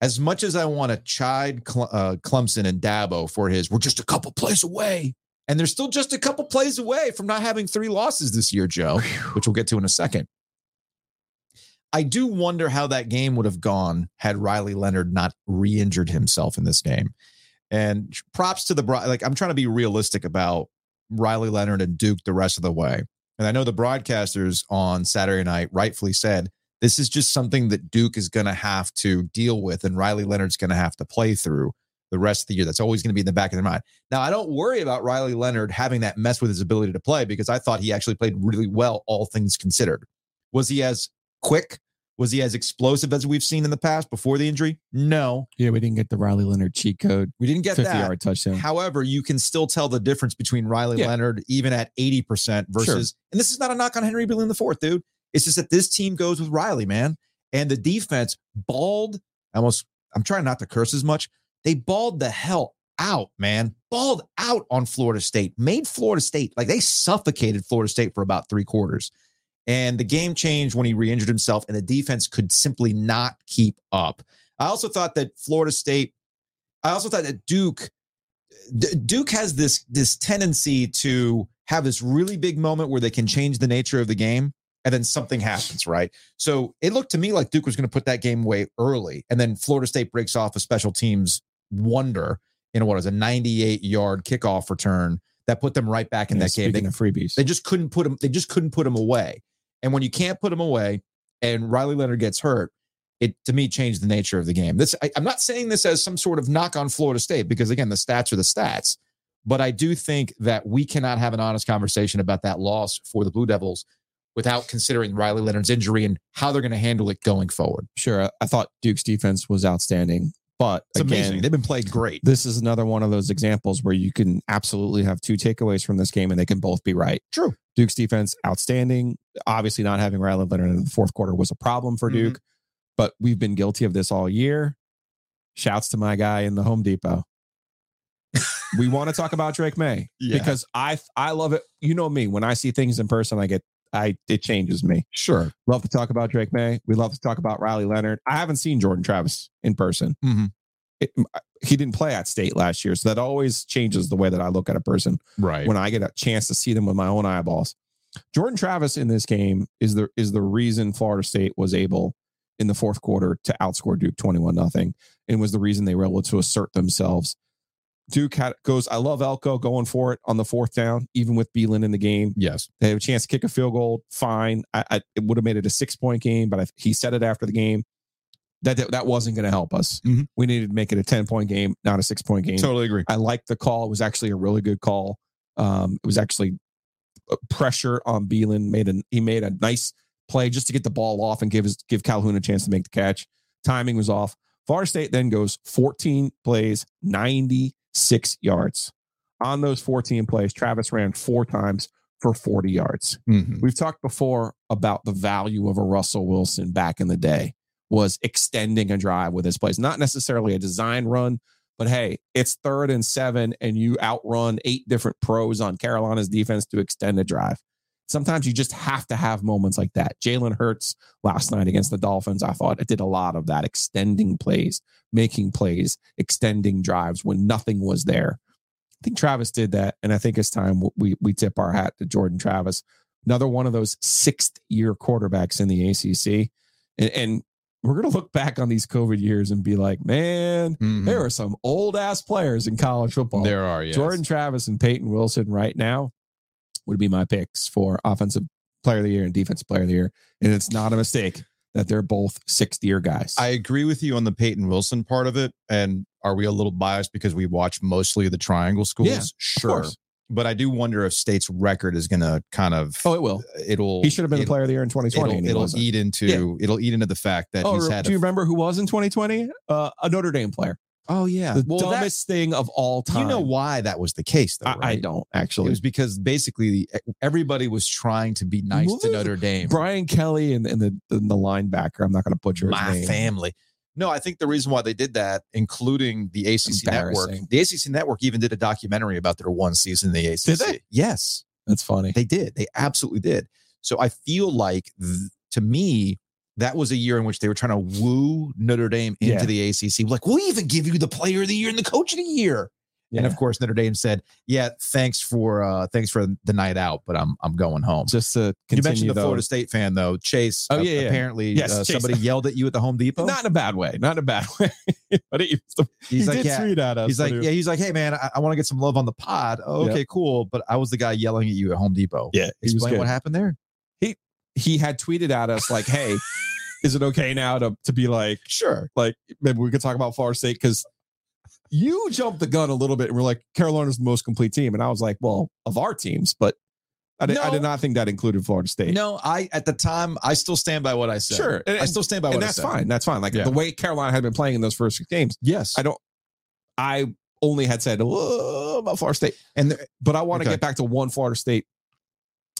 as much as I want to chide Cle- uh, Clemson and Dabo for his, we're just a couple plays away. And they're still just a couple plays away from not having three losses this year, Joe, which we'll get to in a second. I do wonder how that game would have gone had Riley Leonard not re injured himself in this game. And props to the, like, I'm trying to be realistic about Riley Leonard and Duke the rest of the way. And I know the broadcasters on Saturday night rightfully said this is just something that Duke is going to have to deal with, and Riley Leonard's going to have to play through the rest of the year. That's always going to be in the back of their mind. Now, I don't worry about Riley Leonard having that mess with his ability to play because I thought he actually played really well, all things considered. Was he as quick? Was he as explosive as we've seen in the past before the injury? No, Yeah, we didn't get the Riley Leonard cheat code, we didn't get 50 that. yard touchdown. However, you can still tell the difference between Riley Yeah. Leonard, even at 80% versus, and this is not a knock on Henry Belin in the fourth, dude. It's just that this team goes with Riley, man. And the defense balled, almost, I'm trying not to curse as much. They balled the hell out, man. Balled out on Florida State, made Florida State, like they suffocated Florida State for about three quarters. And the game changed when he re injured himself, and the defense could simply not keep up. I also thought that Florida State, I also thought that Duke, D- Duke has this this tendency to have this really big moment where they can change the nature of the game, and then something happens, right? So it looked to me like Duke was going to put that game away early, and then Florida State breaks off a special teams wonder in what was a 98 yard kickoff return that put them right back in Yeah, that game. They, freebies. they just couldn't put them. They just couldn't put them away. And when you can't put him away, and Riley Leonard gets hurt, it to me changed the nature of the game. This I, I'm not saying this as some sort of knock on Florida State because again the stats are the stats, but I do think that we cannot have an honest conversation about that loss for the Blue Devils without considering Riley Leonard's injury and how they're going to handle it going forward. sure, I thought Duke's defense was outstanding, but It's again, amazing. They've been playing great. this is another one of those examples where you can absolutely have two takeaways from this game and they can both be right. True. Duke's defense, outstanding. Obviously, not having Riley Leonard in the fourth quarter was a problem for Mhm. Duke, but we've been guilty of this all year. Shouts to my guy in the Home Depot. we want to talk about Drake Maye Yeah. because I I love it. You know me, when I see things in person, I get I it changes me. Sure. Love to talk about Drake Maye. We love to talk about Riley Leonard. I haven't seen Jordan Travis in person. Mhm. It- he didn't play at state last year, so that always changes the way that I look at a person Right. when I get a chance to see them with my own eyeballs. Jordan Travis in this game is the is the reason Florida State was able in the fourth quarter to outscore Duke 21 nothing and was the reason they were able to assert themselves. Duke had, goes, I love Elko going for it on the fourth down, even with Belin in the game. yes. They have a chance to kick a field goal. Fine. I, I it would have made it a six point game, but I, he said it after the game that that, that wasn't going to help us. Mhm. We needed to make it a 10 point game, not a six point game. Totally agree. I like the call. It was actually a really good call. Um, it was actually uh, pressure on Belin. Made a he made a nice play just to get the ball off and give his give Calhoun a chance to make the catch. Timing was off. Florida State then goes 14 plays, 96 yards. On those 14 plays, Travis ran four times for 40 yards. Mhm. We've talked before about the value of a Russell Wilson back in the day was extending a drive with his plays, not necessarily a design run, but hey, it's third and seven, and you outrun eight different pros on Carolina's defense to extend a drive. Sometimes you just have to have moments like that. Jalen Hurts last night against the Dolphins, I thought it did a lot of that, extending plays, making plays, extending drives when nothing was there. I think Travis did that, and I think it's time we we tip our hat to Jordan Travis, another one of those sixth year quarterbacks in the ACC, and, and we're gonna look back on these COVID years and be like, man, Mhm. there are some old ass players in college football. There are, yes. Jordan Travis and Payton Wilson right now would be my picks for offensive player of the year and defensive player of the year. And it's not a mistake that they're both sixth year guys. I agree with you on the Payton Wilson part of it. And are we a little biased because we watch mostly the triangle schools? Yeah, sure. But I do wonder if State's record is going to kind of oh, it will. it'll He should have been the player of the year in 2020. It'll, it'll eat into Yeah. it'll eat into the fact that Oh, he's had do you remember who was in 2020? Uh, a Notre Dame player. Oh yeah The well that, dumbest thing of all time. you know why that was the case though I, right? I don't actually. it was because basically everybody was trying to be nice to Notre Dame Brian Kelly and, and the, the the linebacker. I'm not going to butcher my name. family. No, I think the reason why they did that, including the ACC network, the ACC network even did a documentary about their one season in the ACC. Did they? Yes, That's funny. they did. They absolutely did. So I feel like, th- to me, that was a year in which they were trying to woo Notre Dame into Yeah. the ACC. Like, we'll even give you the player of the year and the coach of the year. And of course, Notre Dame said, "Yeah, thanks for uh thanks for the night out, but I'm I'm going home." Just to you continue mentioned the though, Florida State fan though, Chase. Oh, uh, yeah, yeah. apparently Yes, uh, somebody yelled at you at the Home Depot. not in a bad way. Not in a bad way. but he, He's he like, did yeah. tweet at us. He's like, yeah. He's like, hey man, I, I want to get some love on the pod. Oh, Yeah. okay, cool. But I was the guy yelling at you at Home Depot. yeah, Explain what happened there. He had tweeted at us like, "Hey, is it okay now to to be like, Sure. like maybe we could talk about Florida State because you jumped the gun a little bit and we're like Carolina's the most complete team, and I was like, well, of our teams, but I did, I did not think that included Florida State. No, I at the time I still stand by what I said. Sure, and- I still stand by what and I that's said. fine. That's fine. Like Yeah. the way Carolina had been playing in those first six games, Yes, I don't. I only had said oh, about Florida State, and the, but I want to Okay. get back to one Florida State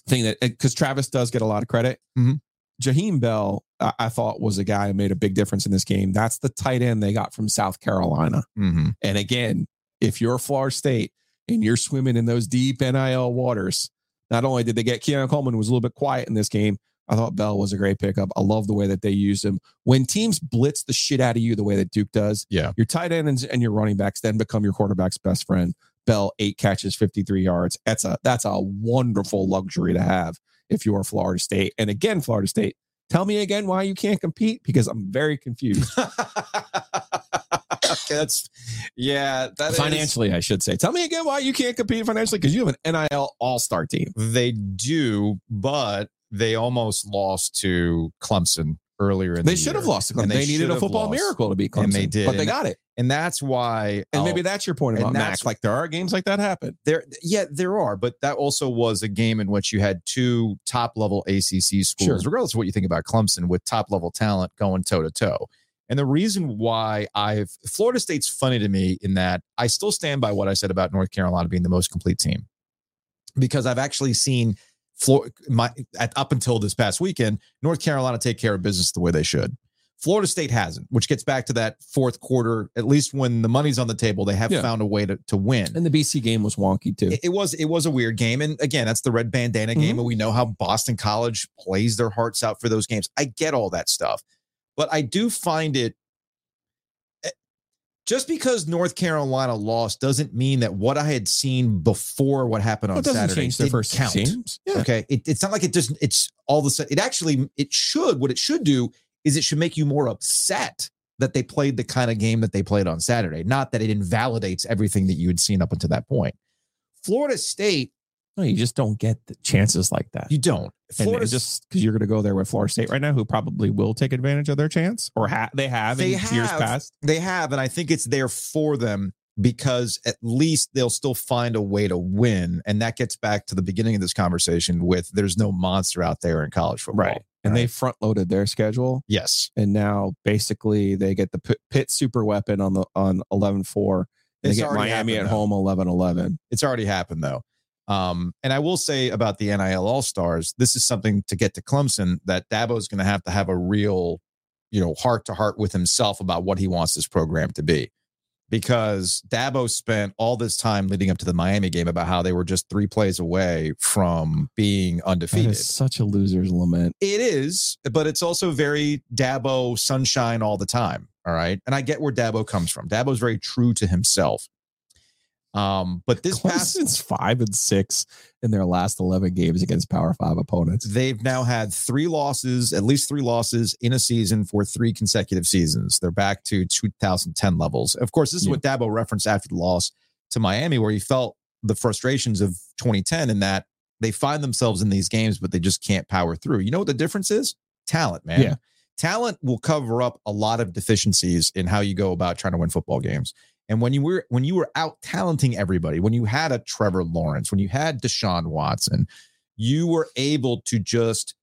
thing that because Travis does get a lot of credit. Mhm. Jaheim Bell, I, I thought was a guy who made a big difference in this game. That's the tight end they got from South Carolina. Mhm. And again, if you're Florida State and you're swimming in those deep NIL waters, not only did they get Keon Coleman, who was a little bit quiet in this game, I thought Bell was a great pickup. I love the way that they used him. When teams blitz the shit out of you the way that Duke does, Yeah. your tight ends and your running backs then become your quarterback's best friend. Bell, eight catches, 53 yards. That's a that's a wonderful luxury to have if you are Florida State. And again, Florida State, tell me again why you can't compete because I'm very confused. okay, that's yeah. That is- financially, I should say. Tell me again why you can't compete financially because you have an NIL All Star team. they do, but they almost lost to Clemson earlier in They the should have lost. to Clemson. And They, needed a football lost. miracle to beat Clemson, And they did. but they And- got it. and that's why. And I'll- maybe that's your point about Mack. Like there are games like that happen. there yeah there are but that also was a game in which you had two top level acc schools Sure. regardless of what you think about clemson with top level talent going toe to toe and the reason why i've florida state's funny to me in that i still stand by what i said about north carolina being the most complete team because i've actually seen Flor- my at, up until this past weekend north carolina take care of business the way they should Florida State hasn't, which gets back to that fourth quarter. At least when the money's on the table, they have Yeah. found a way to, to win And the BC game was wonky too. it, it was it was a weird game and again that's the red bandana Mm-hmm. game and we know how boston college plays their hearts out for those games i get all that stuff but i do find it just because north carolina lost doesn't mean that what i had seen before what happened on Well, saturday change their first count. Yeah. okay it, it's not like it doesn't it's all of the sudden it actually it should what it should do is it should make you more upset that they played the kind of game that they played on saturday not that it invalidates everything that you had seen up until that point florida state No, you just don't get the chances like that. you don't and, just because you're going to go there with Florida State right now, who probably will take advantage of their chance, or ha- they have They in years have. past. they have and i think it's there for them because at least they'll still find a way to win and that gets back to the beginning of this conversation with there's no monster out there in college football Right. And they front loaded their schedule, yes and now basically they get the pit, Pitt super weapon on the on 11-4. They get Miami at home 11-11. it's already happened though. Um, and I will say about the NIL All Stars, this is something to get to Clemson that Dabo is going to have to have a real, you know, heart to heart with himself about what he wants this program to be. because Dabo spent all this time leading up to the Miami game about how they were just three plays away from being undefeated. is such a loser's lament. It is, but it's also very Dabo sunshine all the time. All right. And I get where Dabo comes from. Dabo's very true to himself. Um, but this past Clemson's five and six in their last eleven games against Power Five opponents. they've now had three losses, at least three losses in a season for three consecutive seasons. They're back to 2010 levels. Of course, this is Yeah. what Dabo referenced after the loss to Miami, where he felt the frustrations of 2010 in that they find themselves in these games, but they just can't power through. You know what the difference is? Talent, man. Yeah. Talent will cover up a lot of deficiencies in how you go about trying to win football games. And when you were when you were out talenting everybody, when you had a Trevor Lawrence, when you had Deshaun Watson, you were able to just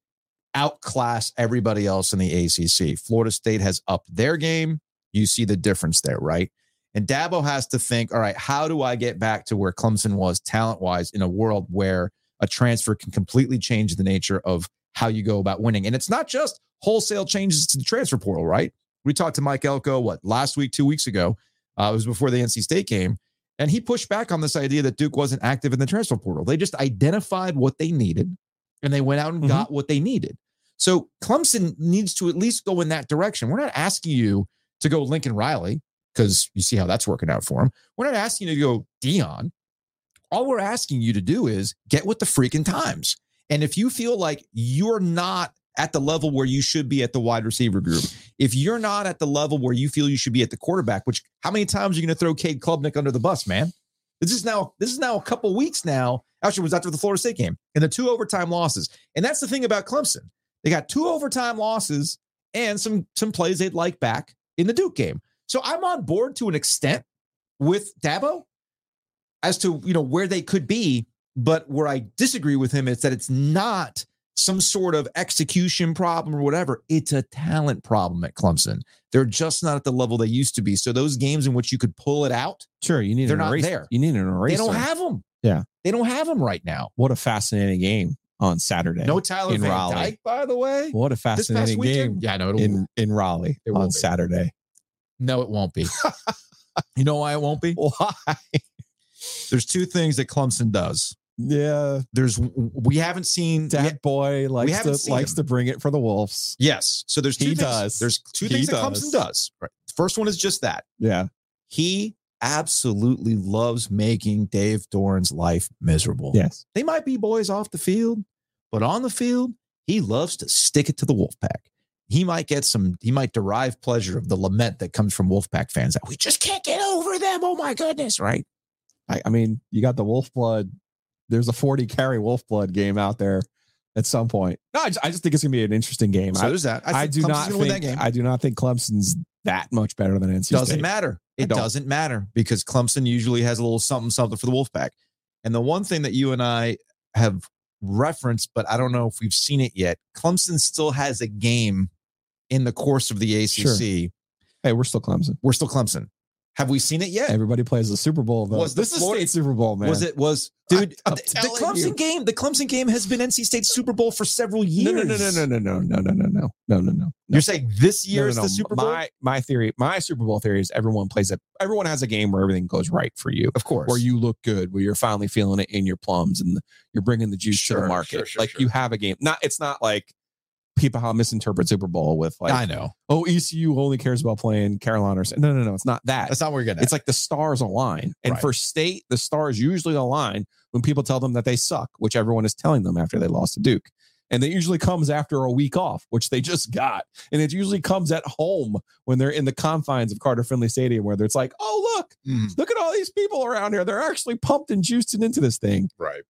outclass everybody else in the ACC. Florida State has upped their game. You see the difference there, right? And Dabo has to think, all right, how do I get back to where Clemson was talent wise in a world where a transfer can completely change the nature of how you go about winning? And it's not just wholesale changes to the transfer portal, right? We talked to Mike Elko, what, last week, two weeks ago. Uh, it was before the NC State game. And he pushed back on this idea that Duke wasn't active in the transfer portal. They just identified what they needed and they went out and Mhm. got what they needed. So Clemson needs to at least go in that direction. We're not asking you to go Lincoln Riley because you see how that's working out for him. We're not asking you to go Deion. All we're asking you to do is get with the freaking times. And if you feel like you're not at the level where you should be at the wide receiver group, if you're not at the level where you feel you should be at the quarterback, which how many times are you going to throw Cade Klubnik under the bus, man? This is now this is now a couple weeks now. Actually, it was after the Florida State game and the two overtime losses. And that's the thing about Clemson. They got two overtime losses and some some plays they'd like back in the Duke game. So I'm on board to an extent with Dabo as to you know where they could be, but where I disagree with him is that it's not some sort of execution problem or whatever. It's a talent problem at Clemson. They're just not at the level they used to be. So those games in which you could pull it out, Sure, you need They're an not eraser. there. You need an eraser. they don't have them. Yeah. they don't have them right now. what a fascinating game on Saturday. No Tyler in Van Raleigh. Dyke, by the way. What a fascinating game yeah, no, in in Raleigh It on be. Saturday. no, it won't be. you know why it won't be? Why? There's two things that Clemson does. Yeah, There's we haven't seen that boy likes to likes him. to bring it for the Wolves. Yes. So there's two He things. does. There's two He things that does. Clemson does. Right. First one is just that. Yeah, He absolutely loves making Dave Doeren's life miserable. yes, They might be boys off the field, but on the field, he loves to stick it to the Wolfpack. He might get some, he might derive pleasure of the lament that comes from Wolfpack fans that we just can't get over them. Oh my goodness, right? I, I mean, you got the Wolf Blood. There's a 40 carry Wolf Blood game out there at some point. No, I just, I just think it's gonna be an interesting game. So I, there's that. I, think do Clemson's not think that game. I do not think Clemson's that much better than NC doesn't State. matter. It doesn't matter because Clemson usually has a little something something for the Wolfpack. And the one thing that you and I have referenced, but I don't know if we've seen it yet, Clemson still has a game in the course of the ACC. Sure. Hey, we're still Clemson. We're still Clemson. Have we seen it yet? Everybody plays the Super Bowl though. Was the this is Florida- state Super Bowl, man. Was it was dude? I'm the, the Clemson you. game. The Clemson game has been NC State Super Bowl for several years. No, no, no, no, no, no, no, no, no, no, no, no, no. You're saying this No, year no, is no. the Super Bowl? My my theory, my Super Bowl theory is everyone plays it. Everyone has a game where everything goes right for you, of course. where you look good, where you're finally feeling it in your plums, and you're bringing the juice to the market. sure, sure, like sure. you have a game. Not it's not like people how misinterpret Super Bowl with like, I know oh ECU only cares about playing Carolina. Or, no, no, no, it's not that. that's not where you're getting. It's like the stars align. And Right. for state, the stars usually align when people tell them that they suck, which everyone is telling them after they lost to Duke. And it usually comes after a week off, which they just got. And it usually comes at home when they're in the confines of Carter Finley Stadium, where it's like, oh, look, Mm, look at all these people around here. They're actually pumped and juiced into this thing. right.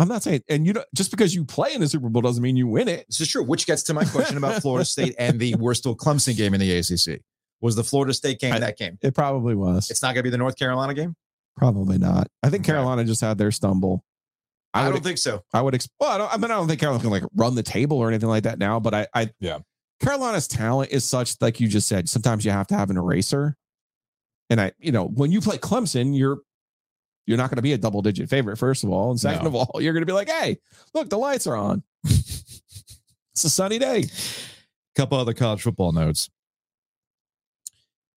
I'm not saying, and you know, just because you play in the Super Bowl doesn't mean you win it. This is true. Which gets to my question about Florida State and the we're still Clemson game in the ACC. Was the Florida State game I- that game? It probably was. It's not going to be the North Carolina game. probably not. I think Okay. Carolina just had their stumble. I, would don't think so. I would. Ex- well, I, don't, I mean, I don't think Carolina gonna like run the table or anything like that now. But I, I, Yeah. Carolina's talent is such, like you just said. Sometimes you have to have an eraser. And I, you know, when you play Clemson, you're you're not going to be a double digit favorite, first of all, and second No. of all, you're going to be like, hey, look, the lights are on. it's a sunny day. couple other college football notes.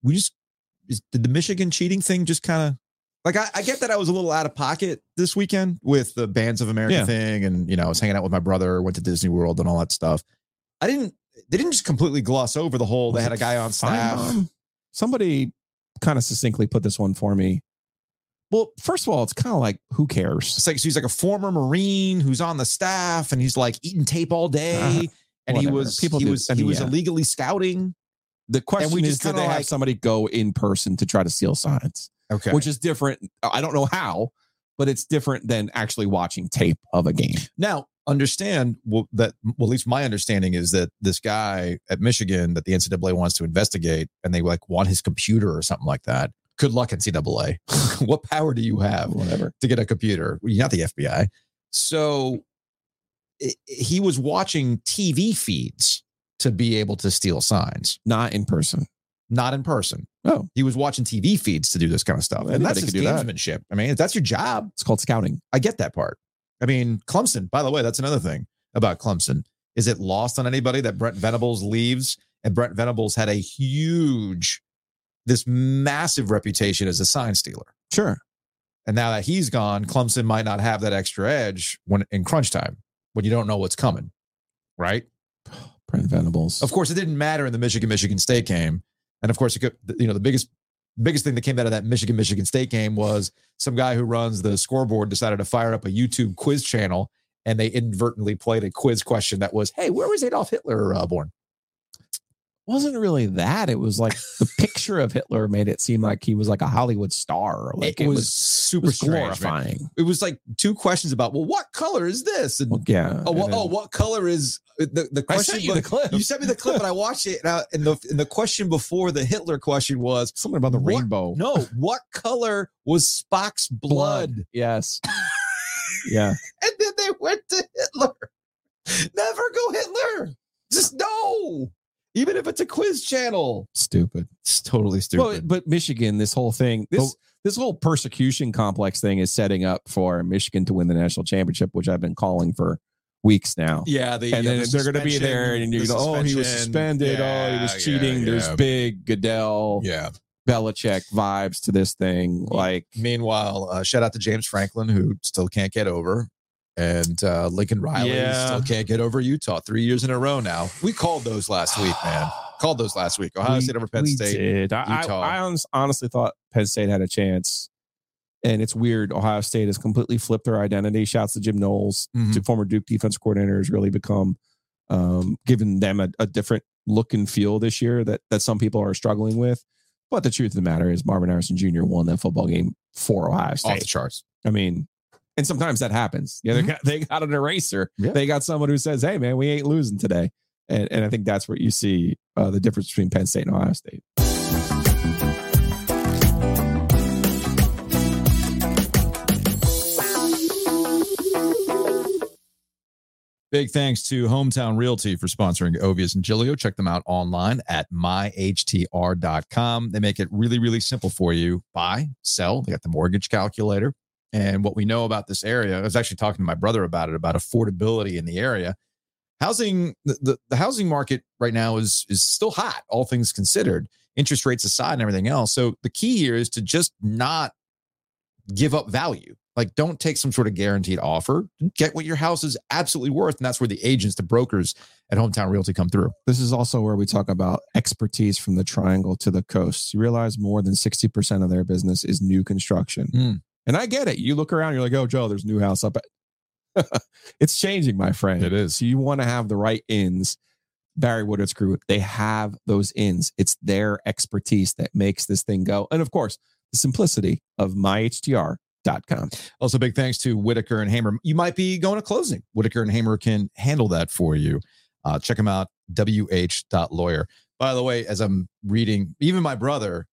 We just is, did the Michigan cheating thing just kind of like I, I get that I was a little out of pocket this weekend with the Bands of America Yeah. thing, and you know I was hanging out with my brother, went to Disney World and all that stuff. I didn't. They didn't just completely gloss over the whole. They had a guy on staff. Somebody kind of succinctly put this one for me. Well, first of all, it's kind of like who cares? It's like so he's like a former Marine who's on the staff, and he's like eating tape all day, Uh, and he was People he do- was I he was yeah. illegally scouting. The question we is, just did they have somebody go in person to try to steal signs? Okay, Which is different. I don't know how, but it's different than actually watching tape of a game. Now, understand well, that, well, at least my understanding is that this guy at Michigan that the NCAA wants to investigate and they like want his computer or something like that. Good luck, in NCAA. what power do you have Whatever. to get a computer? You're not the FBI. So i he was watching TV feeds to be able to steal signs, Not in person. not in person. Oh, He was watching TV feeds to do this kind of stuff. Well, and that's could do that. I mean, that's your job, it's called scouting. I get that part. I mean, Clemson, by the way, that's another thing about Clemson. Is it lost on anybody that Brent Venables leaves? And Brent Venables had a huge, this massive reputation as a sign stealer. Sure. And now that he's gone, Clemson might not have that extra edge when in crunch time when you don't know what's coming. Right. Brent Venables. Of course, it didn't matter in the Michigan Michigan State game, and of course, it could, you know the biggest biggest thing that came out of that Michigan Michigan State game was some guy who runs the scoreboard decided to fire up a YouTube quiz channel, and they inadvertently played a quiz question that was, "Hey, where was Adolf Hitler uh, born?" Wasn't really that. It was like the picture of Hitler made it seem like he was like a Hollywood star. Like it, was, super it was strange, glorifying. It was like two questions about, well, what color is this? And Well, yeah. oh, and oh, what color is uh, the the I question? sent you the clip. You sent me the clip, and I watched it. And, I, and the and the question before the Hitler question was, Something about the What? rainbow. No, what color was Spock's blood? Yes. yeah. And then they went to Hitler. Never go Hitler. Just no. Even if it's a quiz channel. Stupid. It's totally stupid. Well, but Michigan, this whole thing, this this whole persecution complex thing is setting up for Michigan to win the national championship, which I've been calling for weeks now. yeah, the and yeah, then the they're going to be there, and you go, "Oh, he was suspended. oh, he was cheating." yeah, There's big Goodell, Yeah. Belichick vibes to this thing. Like, Meanwhile, uh, shout out to James Franklin, who still can't get over, and uh, Lincoln Riley Yeah. still can't get over Utah three years in a row now. We called those last week, man. Called those last week. Ohio we- State over Penn State. did. I, Utah. I, I honestly thought Penn State had a chance. And it's weird. Ohio State has completely flipped their identity. Shouts to Jim Knowles, Mhm. to former Duke defense coordinator, has really become um, giving them a, a different look and feel this year that that some people are struggling with. But the truth of the matter is, Marvin Harrison Jr. won that football game for Ohio State. Off the charts. I mean, and sometimes that happens. Yeah, they Mhm. got they got an eraser. Yeah. They got someone who says, "Hey, man, we ain't losing today." And and I think that's where you see uh, the difference between Penn State and Ohio State. Big thanks to Hometown Realty for sponsoring Ovies and Giglio. Check them out online at myhtr.com. They make it really, really simple for you. Buy, sell. They got the mortgage calculator. And what we know about this area, I was actually talking to my brother about it, about affordability in the area. Housing, the, the, the housing market right now is is still hot, all things considered, interest rates aside and everything else. So the key here is to just not give up value. Like, don't take some sort of guaranteed offer. Get what your house is absolutely worth. And that's where the agents, the brokers at Hometown Realty come through. This is also where we talk about expertise from the triangle to the coast. You realize more than 60% of their business is new construction. Mm. And I get it. You look around, you're like, oh, Joe, there's a new house up. It's changing, my friend. It is. So you want to have the right ins. Barry Woodard's crew, they have those ins. It's their expertise that makes this thing go. And of course, the simplicity of myhtr.com. Also, big thanks to Whitaker and Hamer. You might be going to closing. Whitaker and Hamer can handle that for you. Uh, check them out, wh.lawyer. By the way, as I'm reading, even my brother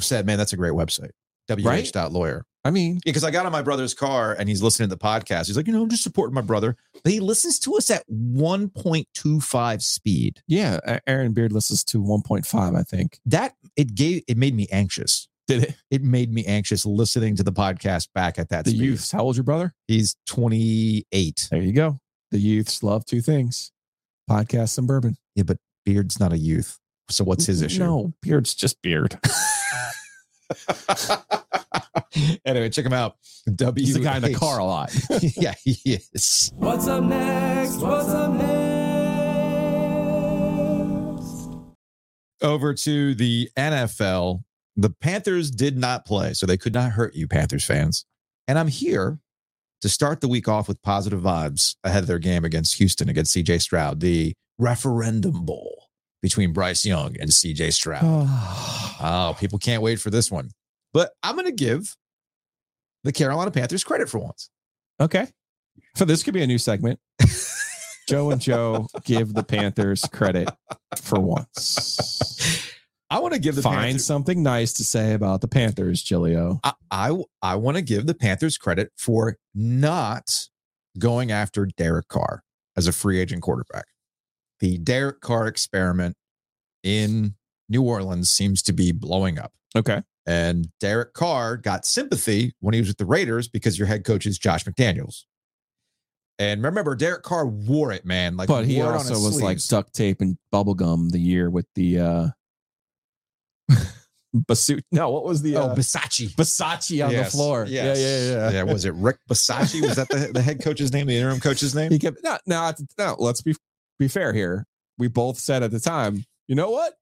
said, man, that's a great website, wh.lawyer. I mean, because I got on my brother's car and he's listening to the podcast. He's like, you know, I'm just supporting my brother. But he listens to us at 1.25 speed. yeah, Aaron Beard listens to 1.5, I think. That it gave it made me anxious. Did it? It made me anxious listening to the podcast back at that The speed. youths. How old's your brother? He's 28. There you go. The youths love two things podcasts and bourbon. Yeah, but Beard's not a youth. So what's his issue? No, Beard's just Beard. anyway, check him out. W. He's the guy in the car a lot. yeah, he is. What's up next? What's up next? Over to the NFL. The Panthers did not play, so they could not hurt you, Panthers fans. And I'm here to start the week off with positive vibes ahead of their game against Houston, against CJ Stroud, the referendum bowl between Bryce Young and CJ Stroud. Oh, people can't wait for this one. But I'm going to give the Carolina Panthers credit for once. okay. So this could be a new segment. Joe and Joe give the Panthers credit for once. I want to give the Find Panthers, something nice to say about the Panthers, Giglio. I, I, I want to give the Panthers credit for not going after Derek Carr as a free agent quarterback. The Derek Carr experiment in New Orleans seems to be blowing up. Okay. And Derek Carr got sympathy when he was with the Raiders because your head coach is Josh McDaniels. And remember, Derek Carr wore it, man. Like, But he also was like duct tape and bubble gum the year with the uh Basu No, what was the oh, uh, Bisaccia. Versace on Yes, the floor? yes. Yeah, yeah, yeah. Yeah, was it Rick Bisaccia? Was that the, the head coach's name, the interim coach's name? He kept no, no, no. Let's be be fair here. We both said at the time, you know what?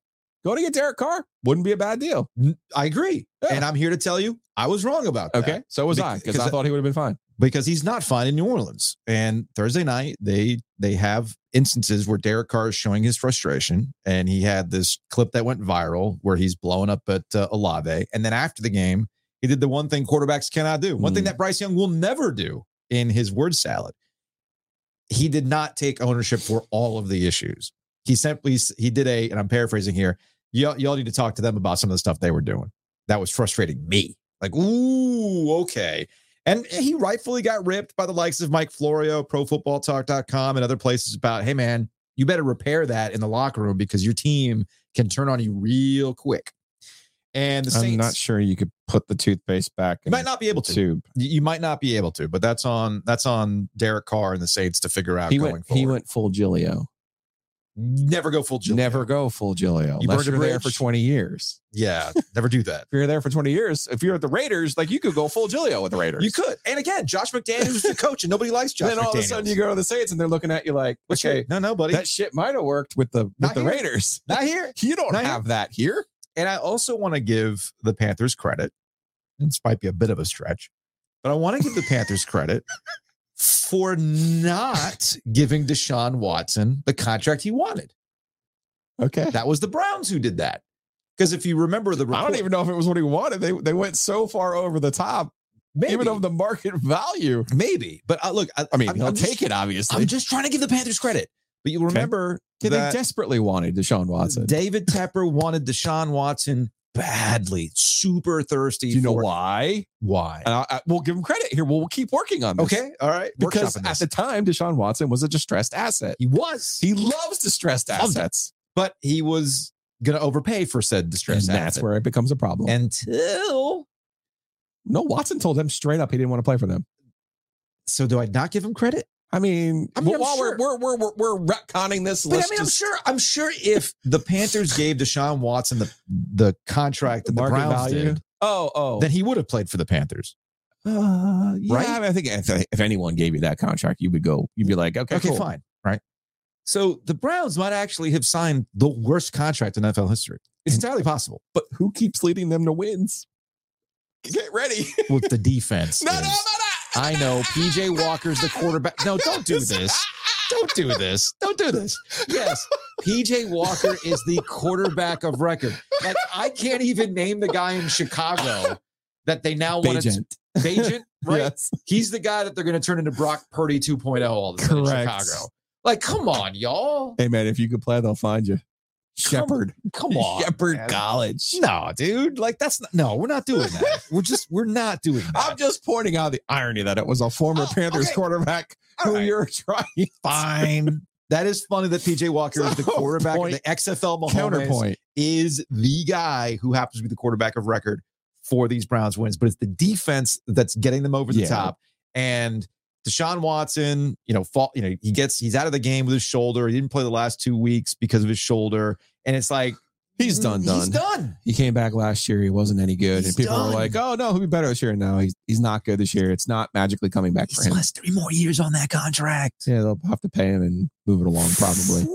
Go to get Derek Carr wouldn't be a bad deal. I agree. Yeah. And I'm here to tell you, I was wrong about that. Okay, so was I because I thought he would have been fine. Because he's not fine in New Orleans. And Thursday night, they they have instances where Derek Carr is showing his frustration. And he had this clip that went viral where he's blowing up at uh, Olave. And then after the game, he did the one thing quarterbacks cannot do, one thing Mm. that Bryce Young will never do in his word salad. He did not take ownership for all of the issues. He simply he did a, and I'm paraphrasing here. Y'all, y'all need to talk to them about some of the stuff they were doing. That was frustrating me. Like, ooh, okay. And he rightfully got ripped by the likes of Mike Florio, profootballtalk.com, and other places about, hey, man, you better repair that in the locker room because your team can turn on you real quick. And the Saints, I'm not sure you could put the toothpaste back you in might not be able to. tube. You might not be able to, but that's on that's on Derek Carr and the Saints to figure out He going went. forward. He went full Giglio. never go full Jill. Never go full Giglio. You Unless you're there for 20 years. Yeah, never do that. If you're there for 20 years, if you're at the Raiders, like you could go full Giglio with the Raiders. You could. And again, Josh McDaniels is the coach, and nobody likes Josh then all of a sudden you go to the Saints and they're looking at you like, okay, no, no, buddy. that shit might have worked with the with Not the here. Raiders. not here. You don't Not here. have that here. And I also want to give the Panthers credit. This might be a bit of a stretch, but I want to give the Panthers credit for not giving Deshaun Watson the contract he wanted. Okay. That was the Browns who did that. Because if you remember the Browns, I don't even know if it was what he wanted. They they went so far over the top, maybe, even of the market value. maybe. But uh, look, I, I mean, he'll I'm take it, obviously. I'm just trying to give the Panthers credit. But you remember Okay, that they desperately wanted Deshaun Watson. David Tepper wanted Deshaun Watson badly, super thirsty. Do you know why? Why? And I, I, we'll give him credit here. We'll, we'll keep working on this. Okay, all right. Because at the time, Deshaun Watson was a distressed asset. he was, He loves distressed assets. but he was going to overpay for said And distress. that's where it becomes a problem. until. no, Watson told him straight up he didn't want to play for them. So do I not give him credit? I mean, I mean, while sure- we're, we're, we're, we're retconning this, list. But I mean, I'm sure. I'm sure if the Panthers gave Deshaun Watson the the contract that the market Browns value. did, Oh, oh. then he would have played for the Panthers. Uh, yeah, Right? I, mean, I think if, if anyone gave you that contract, you would go, you'd be like, okay, Okay, cool. fine, right? So the Browns might actually have signed the worst contract in NFL history. It's entirely possible. But who keeps leading them to wins? Get ready. With the defense, no, no, no. I know PJ Walker's the quarterback. No, don't do this. Don't do this. Don't do this. Yes, PJ Walker is the quarterback of record. Like I can't even name the guy in Chicago that they now want to Agent. Bagent, right? Yes. He's the guy that they're going to turn into Brock Purdy 2.0 all of a sudden in Chicago. Like, come on, y'all. Hey, man, if you could play, they'll find you. Shepherd. Come on. Shepherd man. College. No, dude. Like that's not, no, we're not doing that. We're just we're not doing that. I'm just pointing out the irony that it was a former Oh, Panthers okay. quarterback All who right. you're trying. Fine. That is funny that PJ Walker is the So, quarterback of the XFL Mahomes Counterpoint. is the guy who happens to be the quarterback of record for these Browns wins, but it's the defense that's getting them over the Yeah. top. And Deshaun Watson, you know, fall, you know, he gets he's out of the game with his shoulder. He didn't play the last two weeks because of his shoulder. And it's like, He's done, done. He's done. He came back last year. He wasn't any good, He's and people done. were like, "Oh no, he'll be better this year." No, he's he's not good this year. It's not magically coming back for He him. three more years on that contract. Yeah, they'll have to pay him and move it along probably.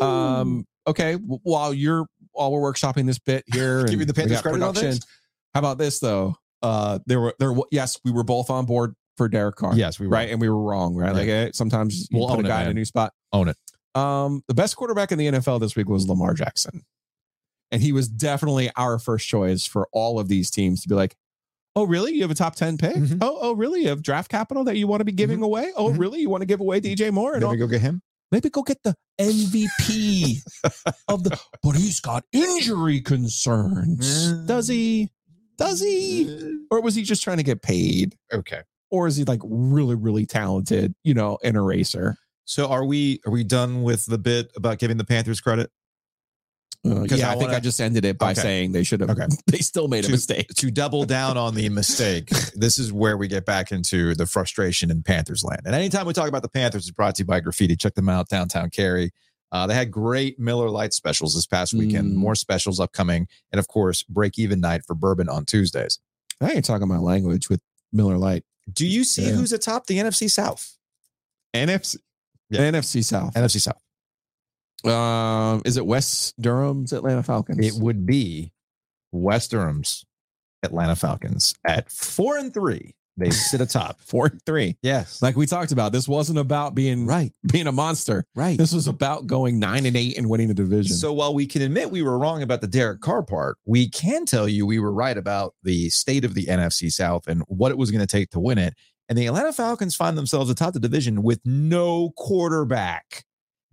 Um, okay, w- while you're while we're workshopping this bit here, Give me the Panthers got credit on this? How about this though? Uh, there were there. Yes, we were both on board for Derek Carr. yes, we were. right, and we were wrong. Right, like eh, sometimes you We'll put a it, guy in a new spot. Own it. Um, the best quarterback in the NFL this week was Lamar Jackson, and he was definitely our first choice for all of these teams to be like. Oh, really? You have a top 10 pick? Mhm. Oh, oh, really? You have draft capital that you want to be giving away? Oh, Mhm. really? You want to give away DJ Moore? And Then all? go get him. maybe go get the MVP of the. But he's got injury concerns. Mm. Does he? Does he? Or was he just trying to get paid? Okay. Or is he like really, really talented? You know, an eraser. So are we are we done with the bit about giving the Panthers credit? Uh, Because yeah, I I, think wanna- I just ended it by Okay. saying they should have. Okay. They still made a mistake. To double down on the mistake, this is where we get back into the frustration in Panthers land. And anytime we talk about the Panthers, it's brought to you by Graffiti. Check them out, downtown Cary. Uh, they had great Miller Lite specials this past weekend. Mm. More specials upcoming, and of course, break even night for bourbon on Tuesdays. I ain't talking my language with Miller Lite. Do you see Yeah. who's atop the NFC South? NFC, Yeah. NFC South. NFC South. Um, is it West Durham's Atlanta Falcons? It would be West Durham's Atlanta Falcons at four and three. They sit atop. four and three. Yes. Like we talked about, this wasn't about being right. being a monster. Right. This was about going nine and eight and winning the division. So while we can admit we were wrong about the Derek Carr part, we can tell you we were right about the state of the NFC South and what it was going to take to win it. And the Atlanta Falcons find themselves atop the division with no quarterback.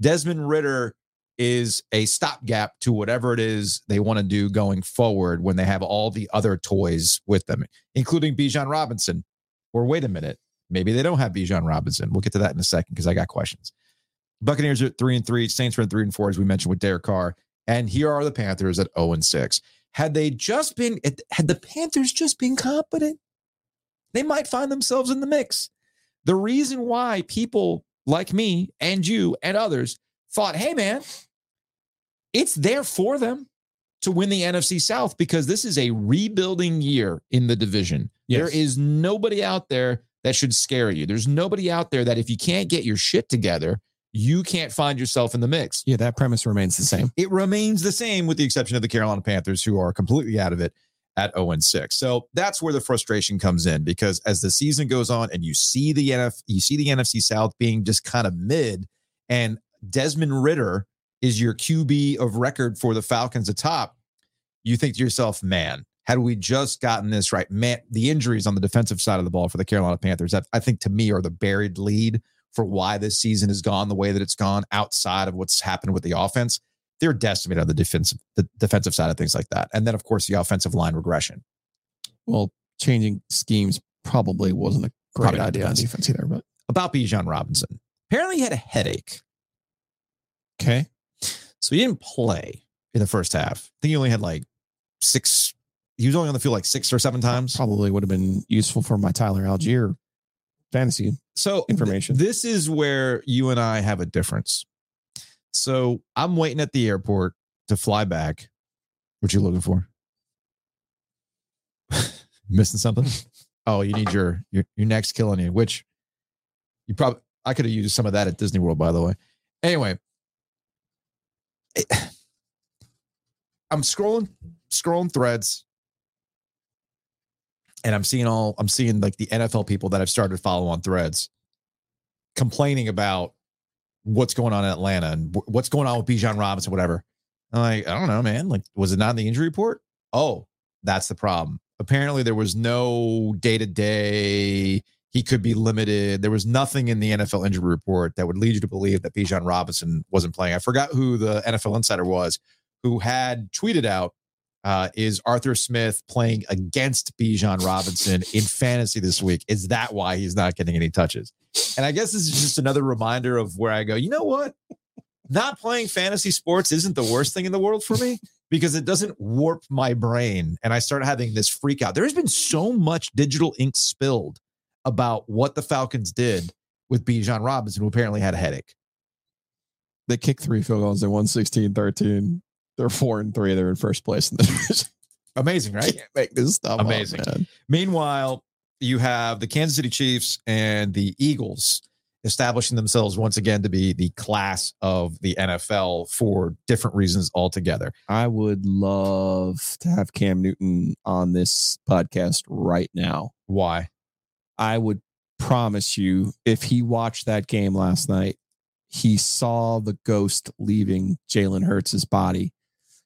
Desmond Ridder is a stopgap to whatever it is they want to do going forward when they have all the other toys with them, including Bijan Robinson. Or wait a minute, maybe they don't have Bijan Robinson. We'll get to that in a second because I got questions. Buccaneers are at three and three. Saints are at three and four, as we mentioned with Derek Carr. And here are the Panthers at 0 and 6. Had they just been, had the Panthers just been competent, they might find themselves in the mix. The reason why people like me and you and others thought, hey, man, it's there for them to win the NFC South because this is a rebuilding year in the division. Yes. There is nobody out there that should scare you. There's nobody out there that if you can't get your shit together, you can't find yourself in the mix. yeah, that premise remains the same. It remains the same with the exception of the Carolina Panthers, who are completely out of it at 0 and 6. So that's where the frustration comes in because as the season goes on and you see the NF, you see the NFC South being just kind of mid, and Desmond Ridder is your QB of record for the Falcons atop, you think to yourself, man, had we just gotten this right, man, the injuries on the defensive side of the ball for the Carolina Panthers, that I think to me are the buried lead for why this season has gone the way that it's gone outside of what's happened with the offense. They're decimated on the defensive the defensive side of things like that. And then of course the offensive line regression. Well, changing schemes probably wasn't a great Probably idea on defense. defense either. But About Bijan Robinson. Apparently he had a headache. okay, So he didn't play in the first half. I think he only had like six, he was only on the field like six or seven times. probably would have been useful for my Tyler Allgeier fantasy. So Information. th- this is where you and I have a difference. So I'm waiting at the airport to fly back. What you looking for? Missing something? Oh, you need your your your next killing you, which you probably I could have used some of that at Disney World, by the way. Anyway, I'm scrolling scrolling threads and I'm seeing all I'm seeing like the NFL people that I've started to follow on threads complaining about what's going on in Atlanta and what's going on with Bijan Robinson, whatever. I'm like, I don't know, man. Like, was it not in the injury report? Oh, that's the problem. Apparently, there was no day to day. He could be limited. There was nothing in the NFL injury report that would lead you to believe that Bijan Robinson wasn't playing. I forgot who the NFL insider was who had tweeted out uh, is Arthur Smith playing against Bijan Robinson in fantasy this week? Is that why he's not getting any touches? And I guess this is just another reminder of where I go, you know what? Not playing fantasy sports isn't the worst thing in the world for me because it doesn't warp my brain. And I start having this freak out. There's been so much digital ink spilled about what the Falcons did with Bijan Robinson, who apparently had a headache. They kicked three field goals. They won 16 13. They're four and three. They're in first place in the division. Amazing, right? Can't make this stuff Amazing. Up. Meanwhile, you have the Kansas City Chiefs and the Eagles establishing themselves once again to be the class of the NFL for different reasons altogether. I would love to have Cam Newton on this podcast right now. Why? I would promise you, if he watched that game last night, he saw the ghost leaving Jalen Hurts' body.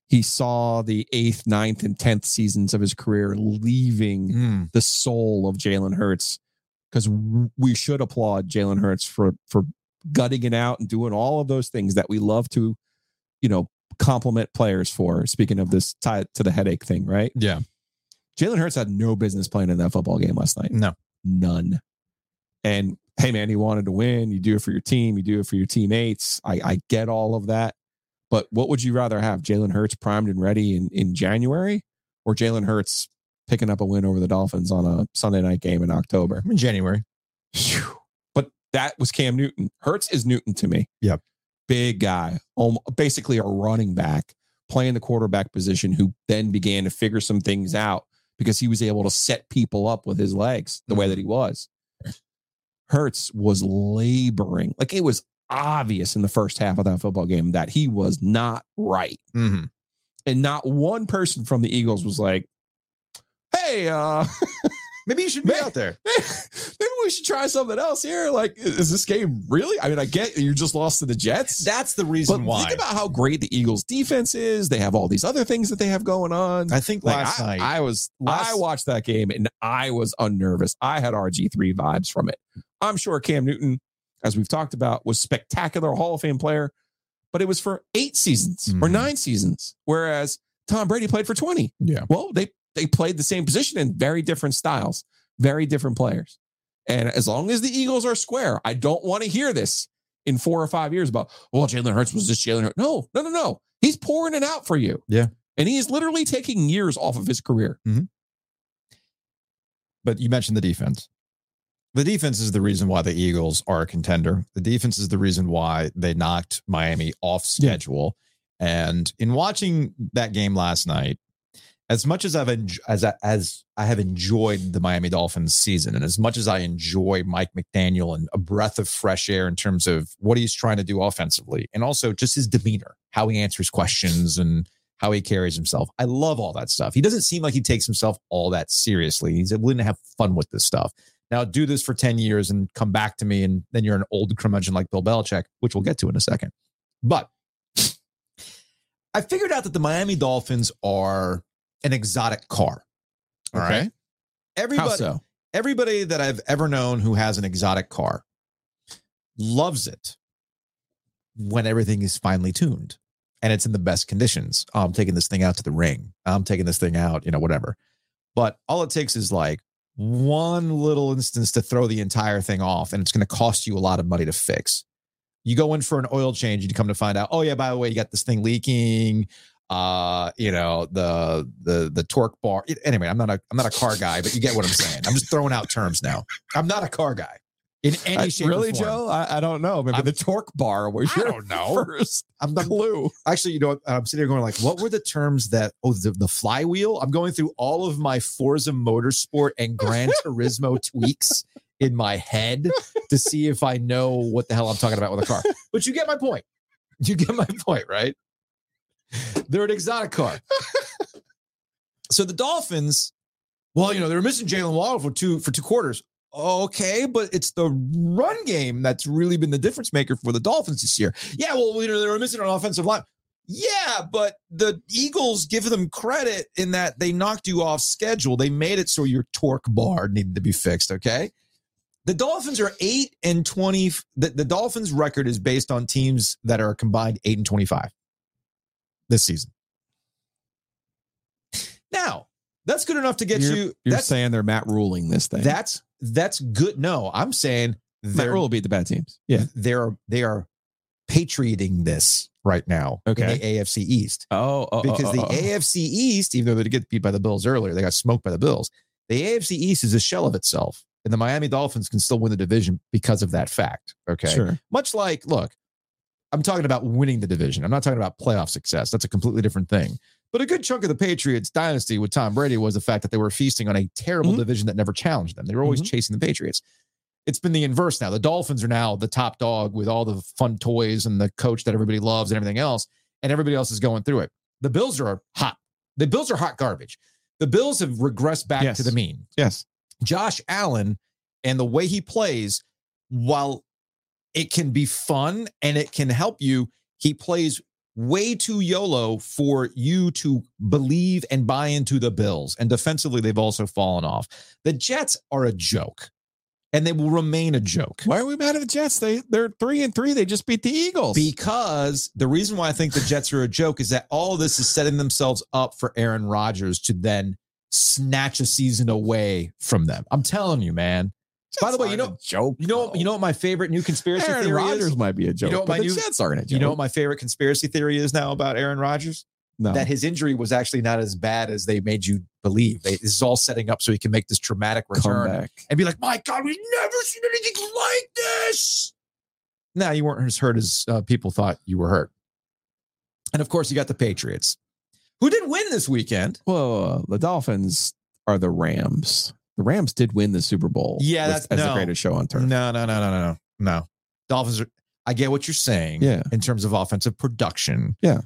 He saw the eighth, ninth, and tenth seasons of his career leaving Mm, the soul of Jalen Hurts. Because we should applaud Jalen Hurts for for gutting it out and doing all of those things that we love to, you know, compliment players for. Speaking of this tied to the headache thing, right? Yeah. Jalen Hurts had no business playing in that football game last night. No. None. And hey, man, he wanted to win. You do it for your team. You do it for your teammates. I, I get all of that. But what would you rather have? Jalen Hurts primed and ready in, in January or Jalen Hurts picking up a win over the Dolphins on a Sunday night game in October? in January. Phew. But that was Cam Newton. Hurts is Newton to me. Yep. Big guy, basically a running back playing the quarterback position who then began to figure some things out because he was able to set people up with his legs the way that he was. Hurts was laboring. Like it was obvious in the first half of that football game that he was not right. Mhm. And not one person from the Eagles was like, hey, uh, Maybe you should be Man. out there. maybe we should try something else here. Like, is this game really? I mean, I get you just lost to the Jets. That's the reason why. think about how great the Eagles defense is. They have all these other things that they have going on. I think Like, last I, night. I was last- I watched that game and I was unnervous. I had RG3 vibes from it. I'm sure Cam Newton, as we've talked about, was spectacular Hall of Fame player, but it was for eight seasons or Mhm. nine seasons, whereas Tom Brady played for 20. Yeah. Well, they they played the same position in very different styles, very different players. And as long as the Eagles are square, I don't want to hear this in four or five years about, well, Jalen Hurts was this Jalen Hurts. No, no, no, no. He's pouring it out for you. Yeah. And he is literally taking years off of his career. Mm-hmm. but you mentioned the defense. The defense is the reason why the Eagles are a contender. The defense is the reason why they knocked Miami off schedule. And in watching that game last night, as much as I've enj- as I, as I have enjoyed the Miami Dolphins season, and as much as I enjoy Mike McDaniel and a breath of fresh air in terms of what he's trying to do offensively, and also just his demeanor, how he answers questions, and how he carries himself. I love all that stuff. He doesn't seem like he takes himself all that seriously. He's willing to have fun with this stuff. Now, do this for 10 years and come back to me, and then you're an old curmudgeon like Bill Belichick, which we'll get to in a second. But I figured out that the Miami Dolphins are an exotic car. All right. How Everybody, so? everybody that I've ever known who has an exotic car loves it when everything is finely tuned and it's in the best conditions. Oh, I'm taking this thing out to the ring. I'm taking this thing out, you know, whatever. But all it takes is like one little instance to throw the entire thing off, and it's going to cost you a lot of money to fix. You go in for an oil change, and you come to find out, oh yeah, by the way, you got this thing leaking. Uh, you know the the the torque bar. Anyway, I'm not a I'm not a car guy, but you get what I'm saying. I'm just throwing out terms now. I'm not a car guy in any I- shape. really. Joe? I, I don't know. Maybe I'm- the torque bar was I your don't know. first I'm not clue. actually, you know, what? I'm sitting here going like, what were the terms that? Oh, the, the flywheel. I'm going through all of my Forza Motorsport and Gran Turismo tweaks in my head to see if I know what the hell I'm talking about with a car. But you get my point. You get my point, right? They're an exotic car. so the Dolphins, well, you know, they're missing Jaylen Waddle for two for two quarters. Okay, but it's the run game that's really been the difference maker for the Dolphins this year. Yeah, well, you know, they were missing an offensive line. Yeah, but the Eagles give them credit in that they knocked you off schedule. They made it so your torque bar needed to be fixed. Okay. The Dolphins are eight and 20. The, the Dolphins record is based on teams that are combined eight and 25 this season. Now, that's good enough to get you're, you. You're saying they're Matt ruling this thing. that's, that's good. No, I'm saying Matt they're, Rhule will beat the bad teams. Yeah. they're, they are patrioting this right now Okay. in the AFC East Oh, oh, oh because oh, the oh, oh. AFC East, even though they get beat by the Bills earlier, they got smoked by the Bills. The AFC East is a shell of itself, and the Miami Dolphins can still win the division because of that fact. Okay, Sure. much like look, I'm talking about winning the division. I'm not talking about playoff success. That's a completely different thing. But a good chunk of the Patriots dynasty with Tom Brady was the fact that they were feasting on a terrible Mhm. division that never challenged them. They were always Mhm. chasing the Patriots. It's been the inverse now. The Dolphins are now the top dog with all the fun toys and the coach that everybody loves and everything else, and everybody else is going through it. The Bills are hot. The Bills are hot garbage. The Bills have regressed back Yes. to the mean. Yes. Josh Allen and the way he plays, while it can be fun and it can help you, he plays way too YOLO for you to believe and buy into the Bills. And defensively, they've also fallen off. The Jets are a joke and they will remain a joke. Why are we mad at the Jets? They they're three and three. They just beat the Eagles. Because the reason why I think the Jets are a joke is that all of this is setting themselves up for Aaron Rodgers to then snatch a season away from them. I'm telling you, man. By the way, you know, joke. you know, you know what my favorite new conspiracy Aaron theory Rodgers is. might be a joke. know what but my the new- Jets aren't a joke. You know what my favorite conspiracy theory is now about Aaron Rodgers? no. That his injury was actually not as bad as they made you believe. They, this is all setting up so he can make this dramatic return comeback. and be like, "My God, we've never seen anything like this." Now you weren't as hurt as uh, people thought you were hurt, and of course you got the Patriots, who did win this weekend. Well, the Dolphins are the Rams. The Rams did win the Super Bowl. Yeah, that's- as the greatest show on turf. No, no, no, no, no, no, no. Dolphins are. I get what you're saying. Yeah. In terms of offensive production. Yeah.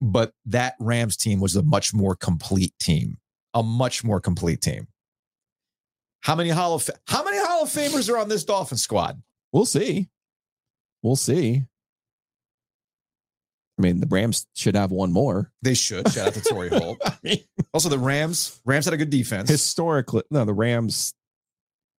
But that Rams team was a much more complete team. A much more complete team. How many Hall of How many Hall of Famers are on this Dolphin squad? We'll see. We'll see. I mean, the Rams should have one more. They should. Shout out to Torrey Holt. I mean, Also, the Rams. Rams had a good defense. historically, no, the Rams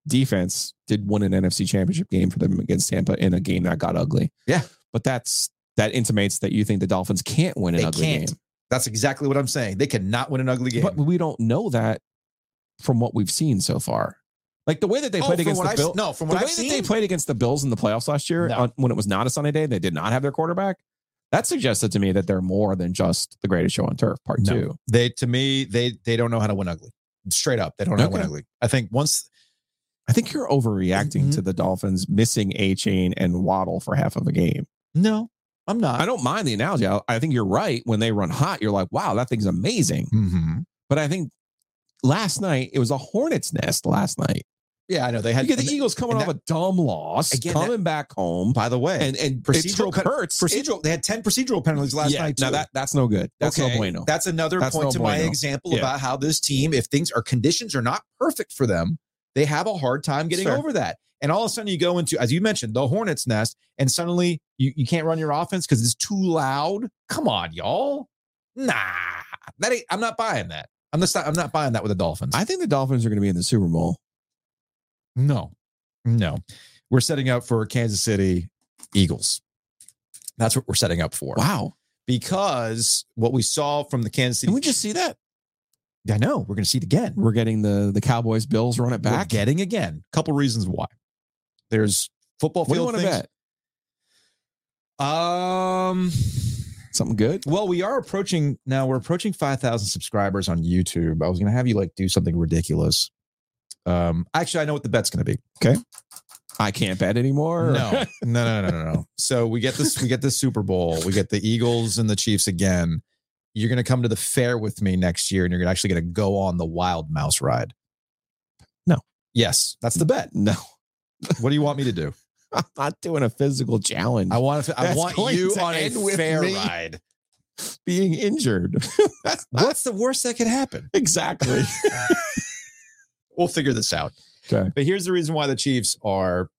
defense did win an NFC championship game for them against Tampa in a game that got ugly. Yeah. But that's that intimates that you think the Dolphins can't win an they ugly can't. game. That's exactly what I'm saying. They cannot win an ugly game. But we don't know that from what we've seen so far. Like the way that they Oh, played against the Bills. No, from the what way I've that seen, they played against the Bills in the playoffs last year No. on, when it was not a sunny day, they did not have their quarterback. That suggested to me that they're more than just the greatest show on turf, part No. two. they to me they they don't know how to win ugly. Straight up, they don't know how to win ugly. I think once I think you're overreacting Mhm. to the Dolphins missing Achane and Waddle for half of a game. no, I'm not. I don't mind the analogy. I, I think you're right. When they run hot, you're like, wow, that thing's amazing. Mhm. But I think last night it was a hornet's nest. Last night, Yeah, I know they had. the Eagles coming and off a dumb loss, Again, coming back home, by the way, and and procedural it hurts. procedural. they had ten procedural penalties last yeah, night. now that that's no good. That's Okay, no bueno. That's another That's point no to my example Yeah. about how this team, if things are conditions are not perfect for them, they have a hard time getting Sure. over that. And all of a sudden, you go into, as you mentioned, the hornet's nest, and suddenly you, you can't run your offense because it's too loud. Come on, y'all. Nah, that ain't, I'm not buying that. I'm just not, I'm not buying that with the Dolphins. I think the Dolphins are going to be in the Super Bowl. No, no. We're setting up for Kansas City Eagles. That's what we're setting up for. Wow. Because what we saw from the Kansas City. Can we just see that? I know. We're going to see it again. We're getting the the Cowboys Bills run it back. We're getting again. Couple reasons why. There's football What do you field want to things. bet? Um. Something good? Well, we are approaching now. We're approaching five thousand subscribers on YouTube. I was going to have you like do something ridiculous. Um. Actually, I know what the bet's going to be. Okay. I can't bet anymore. No, no, no, no, no, no. So we get this. We get the Super Bowl. We get the Eagles and the Chiefs again. You're going to come to the fair with me next year, and you're actually going to go on the Wild Mouse ride. No. Yes, that's the bet. no. What do you want me to do? I'm not doing a physical challenge. I want to. I That's want you on a fair ride. being injured. That's What's the worst that could happen? exactly. We'll figure this out. Okay. But here's the reason why the Chiefs are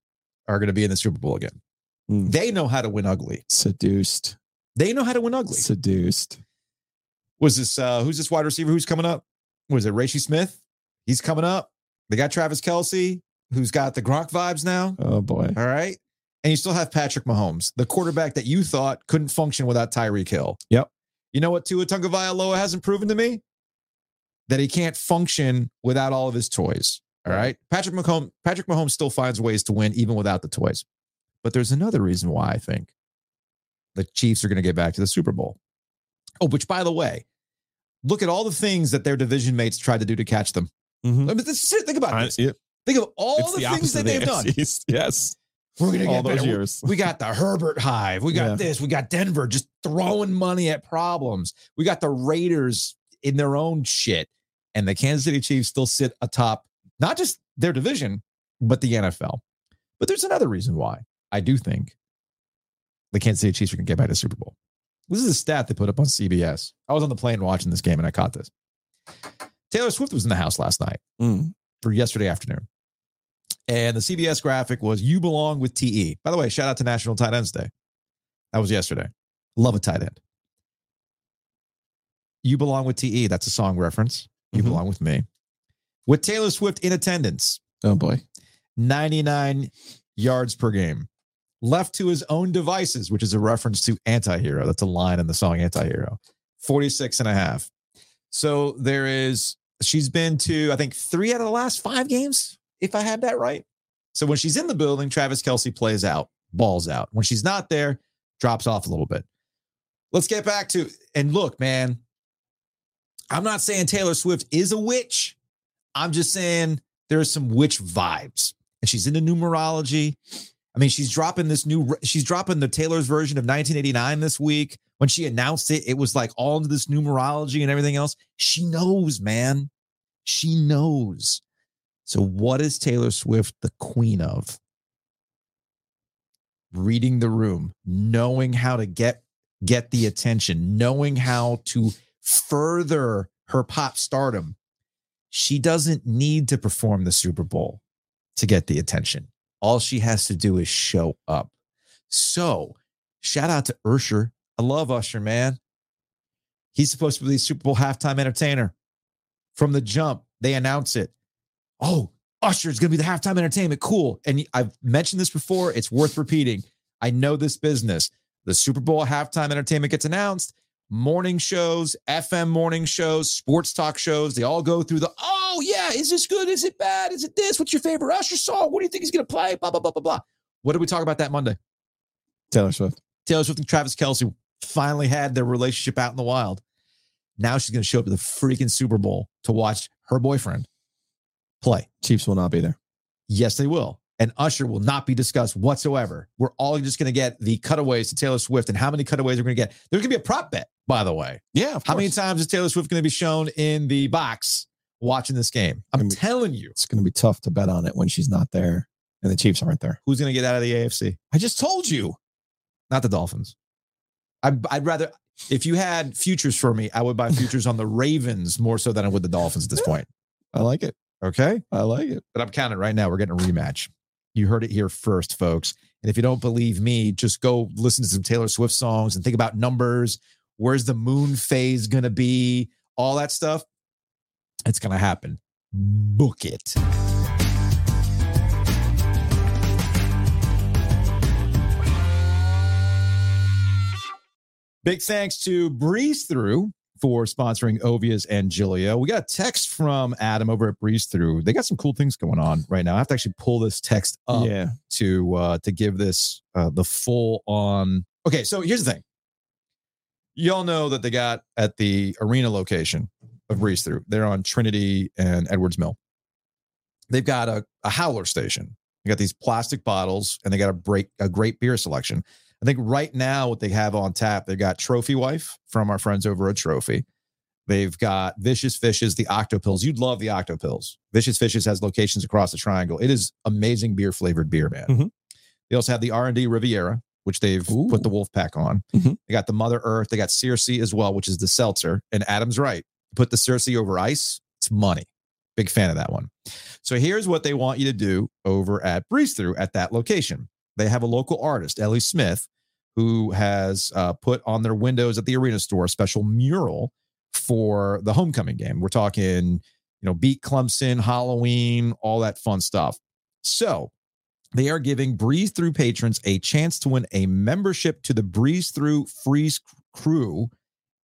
are going to be in the Super Bowl again. Hmm. They know how to win ugly. Seduced. They know how to win ugly. Seduced. Was this uh who's this wide receiver who's coming up? Was it Rashi Smith? He's coming up. They got Travis Kelce, who's got the Gronk vibes now. Oh boy. All right. And you still have Patrick Mahomes, the quarterback that you thought couldn't function without Tyreek Hill. Yep. You know what Tua Tagovailoa hasn't proven to me? That he can't function without all of his toys. All right. Patrick Mahomes, Patrick Mahomes still finds ways to win even without the toys. But there's another reason why I think the Chiefs are going to get back to the Super Bowl. Oh, which by the way, look at all the things that their division mates tried to do to catch them. Mhm. I mean, this. Think about I- this. it- Think of all it's the, things that they've the done. Yes. We're gonna All get those better. years. We got the Herbert Hive. We got Yeah. this. We got Denver just throwing money at problems. We got the Raiders in their own shit. And the Kansas City Chiefs still sit atop not just their division, but the NFL. But there's another reason why I do think the Kansas City Chiefs are going to get back to the Super Bowl. This is a stat they put up on CBS. I was on the plane watching this game and I caught this. Taylor Swift was in the house last night Mm. for yesterday afternoon. And the CBS graphic was You Belong with TE. By the way, shout out to National Tight Ends Day. That was yesterday. Love a tight end. You Belong with TE. That's a song reference. You Mhm. Belong with Me. With Taylor Swift in attendance, Oh boy. 99 yards per game. Left to his own devices, which is a reference to anti hero. That's a line in the song Antihero. 46 and a half. So there is, she's been to, I think, three out of the last five games, if I had that right. So when she's in the building, Travis Kelce plays out, balls out. When she's not there, drops off a little bit. Let's get back to, and look, man, I'm not saying Taylor Swift is a witch. I'm just saying there's some witch vibes. And she's into numerology. I mean, she's dropping this new, she's dropping the Taylor's version of 1989 this week. When she announced it, it was like all into this numerology and everything else. She knows, man. She knows. So, what is Taylor Swift the queen of? Reading the room, knowing how to get get the attention, knowing how to further her pop stardom. She doesn't need to perform the Super Bowl to get the attention. All she has to do is show up. So, shout out to Usher. I love Usher, man. He's supposed to be the Super Bowl halftime entertainer. From the jump, they announce it. Oh, Usher's going to be the halftime entertainment. Cool. And I've mentioned this before. It's worth repeating. I know this business. The Super Bowl halftime entertainment gets announced. Morning shows, FM morning shows, sports talk shows, they all go through the, oh, yeah, is this good? Is it bad? Is it this? What's your favorite Usher song? What do you think he's going to play? Blah, blah, blah, blah, blah. What did we talk about that Monday? Taylor Swift. Taylor Swift and Travis Kelce finally had their relationship out in the wild. Now she's going to show up at the freaking Super Bowl to watch her boyfriend play. Chiefs will not be there. Yes, they will. And Usher will not be discussed whatsoever. We're all just going to get the cutaways to Taylor Swift and how many cutaways we're going to get. There's going to be a prop bet, by the way. Yeah. How many times is Taylor Swift going to be shown in the box watching this game? I'm be- telling you, It's going to be tough to bet on it when she's not there and the Chiefs aren't there. who's going to get out of the AFC? I just told you. Not the Dolphins. I'd, I'd rather, if you had futures for me, I would buy futures on the Ravens more so than I would the Dolphins at this point. I like it. Okay. I like it. But I'm counting right now. We're getting a rematch. You heard it here first, folks. And if you don't believe me, just go listen to some Taylor Swift songs and think about numbers. Where's the moon phase going to be? All that stuff. It's going to happen. Book it. Big thanks to Breeze Through for sponsoring Ovies and Giglio. We got a text from Adam over at Breeze Through. They got some cool things going on right now. I have to actually pull this text up yeah. to uh to give this uh the full on okay so here's the thing y'all know that they got at the arena location of breeze through they're on trinity and edwards mill they've got a, a howler station they got these plastic bottles and they got a break a great beer selection i think right now what they have on tap they've got trophy wife from our friends over at trophy They've got Vicious Fishes, the Octopills. You'd love the Octopills. Vicious Fishes has locations across the triangle. It is amazing beer flavored beer, man. Mhm. They also have the R&D Riviera, which they've Ooh. put the wolf pack on. Mhm. They got the Mother Earth. They got Circe as well, which is the seltzer. And Adam's right. Put the Circe over ice. It's money. Big fan of that one. So here's what they want you to do over at Breeze Through at that location. They have a local artist, Ellie Smith, who has uh, put on their windows at the arena store a special mural for the homecoming game. We're talking, you know, beat Clemson, Halloween, all that fun stuff. So they are giving Breeze Through patrons a chance to win a membership to the Breeze Through Freeze Crew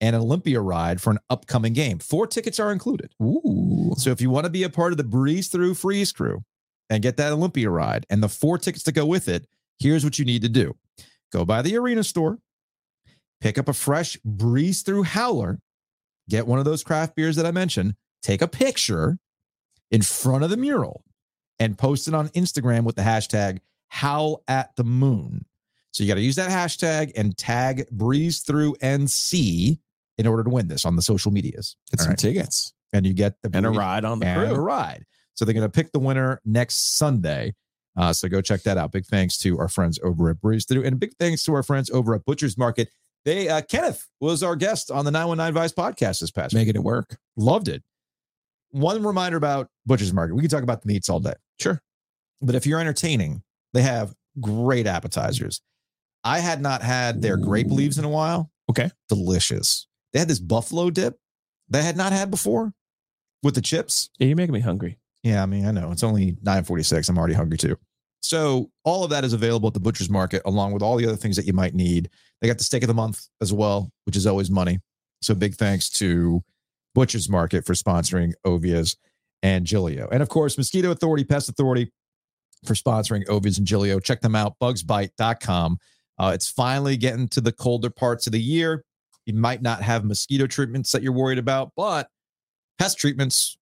and Olympia ride for an upcoming game. Four tickets are included. Ooh. So if you want to be a part of the Breeze Through Freeze Crew and get that Olympia ride and the four tickets to go with it, here's what you need to do go by the arena store, pick up a fresh Breeze Through Howler, get one of those craft beers that I mentioned, take a picture in front of the mural and post it on Instagram with the hashtag Howl at the Moon. So you got to use that hashtag and tag Breeze Through NC in order to win this on the social medias. Get All some right. tickets And you get the and a ride on the and a ride. So they're going to pick the winner next Sunday. Uh, so go check that out. Big thanks to our friends over at Breeze Through, and big thanks to our friends over at Butcher's Market. They uh, Kenneth was our guest on the 919 Vice podcast this past week. Making it work. Loved it. One reminder about Butcher's Market. We can talk about the meats all day. Sure. But if you're entertaining, they have great appetizers. I had not had their grape leaves in a while. Okay. Delicious. They had this buffalo dip that I had not had before with the chips. Yeah, you're making me hungry. Yeah, I mean, I know it's only 946. I'm already hungry too. So all of that is available at the butcher's market, along with all the other things that you might need. They got the steak of the month as well, which is always money. So big thanks to Butcher's Market for sponsoring Ovies and Giglio. And of course, Mosquito Authority, Pest Authority for sponsoring Ovies and Giglio. Check them out, bugsbite.com. Uh, it's finally getting to the colder parts of the year. You might not have mosquito treatments that you're worried about, but pest treatments,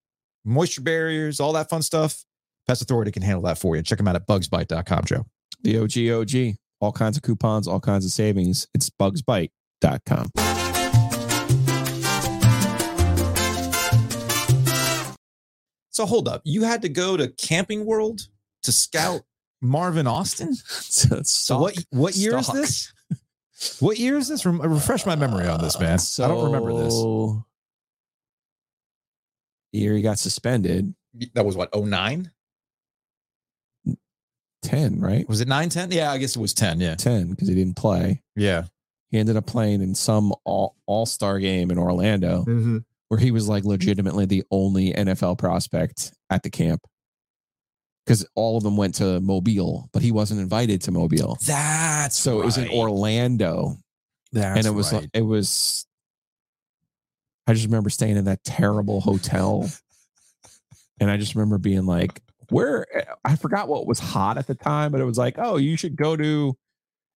moisture barriers, all that fun stuff. Pest Authority can handle that for you. Check them out at bugsbite.com, Joe. The OG OG. All kinds of coupons, all kinds of savings. It's bugsbite.com. So hold up. You had to go to Camping World to scout Marvin Austin? so, So what what year is this? What year is this? Refresh my memory on this, man. I don't remember this. The year he got suspended, That was what, 09? 10, right? Was it 9 10? Yeah, I guess it was 10. Yeah. 10 because he didn't play. Yeah. He ended up playing in some all all star game in Orlando Mm-hmm. where he was like legitimately the only NFL prospect at the camp because all of them went to Mobile, but he wasn't invited to Mobile. That's So it was in. Orlando, That's and it was right. like it was. I just remember staying in that terrible hotel, and I just remember being like, "Where?" I forgot what was hot at the time, but it was like, "Oh, you should go to,"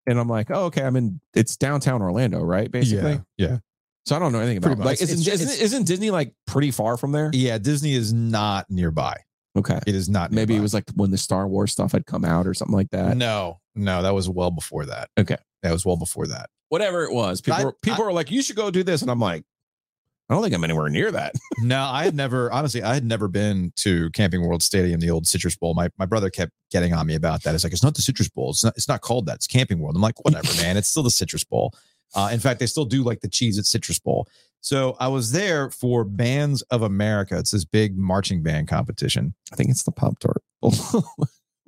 and I'm like, "Oh, okay, I'm in. It's downtown Orlando, right? Basically." yeah. Yeah. So I don't know anything about. It. Like, isn't, It's- isn't, isn't Disney like pretty far from there? Yeah. Disney is not nearby. Okay, It is not maybe it was like when the Star Wars stuff had come out or something like that. No, no, that was well before that. Okay. That was well before that. Whatever it was, people I- were, people were like, "You should go do this," and I'm like, "I don't think I'm anywhere near that." No, I had never honestly, I had never been to Camping World Stadium, the old Citrus Bowl. My my brother kept getting on me about that. It's like it's not the Citrus Bowl. It's not it's not called that. It's Camping World. I'm like, whatever, man. It's still the Citrus Bowl. Uh, in fact, they still do like the Cheez-It Citrus Bowl. So I was there for Bands of America. It's this big marching band competition. I think it's the Pop Tart.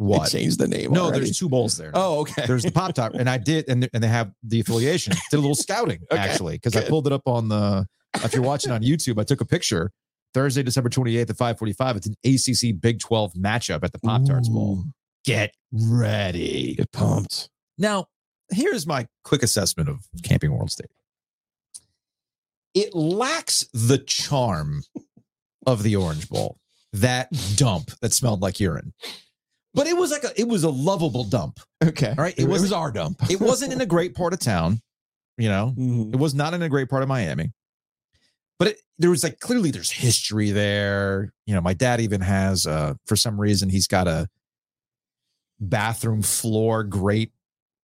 What? They changed the name. No, already. there's two bowls there. Oh, okay. There's the Pop Top, and I did, and and they have the affiliation. Did a little scouting Okay, actually because I pulled it up on the. If you're watching on YouTube, I took a picture. Thursday, December 28th at 5:45. It's an ACC Big 12 matchup at the Pop Tarts Bowl. Get ready. Get pumped. Now, here's my quick assessment of Camping World Stadium. It lacks the charm of the Orange Bowl, that dump that smelled like urine. But it was like a it was a lovable dump. Okay. All right, it It, was- was our dump. It wasn't in a great part of town, you know. Mhm. It was not in a great part of Miami. But it, there was like clearly there's history there. You know, my dad even has uh for some reason he's got a bathroom floor grate.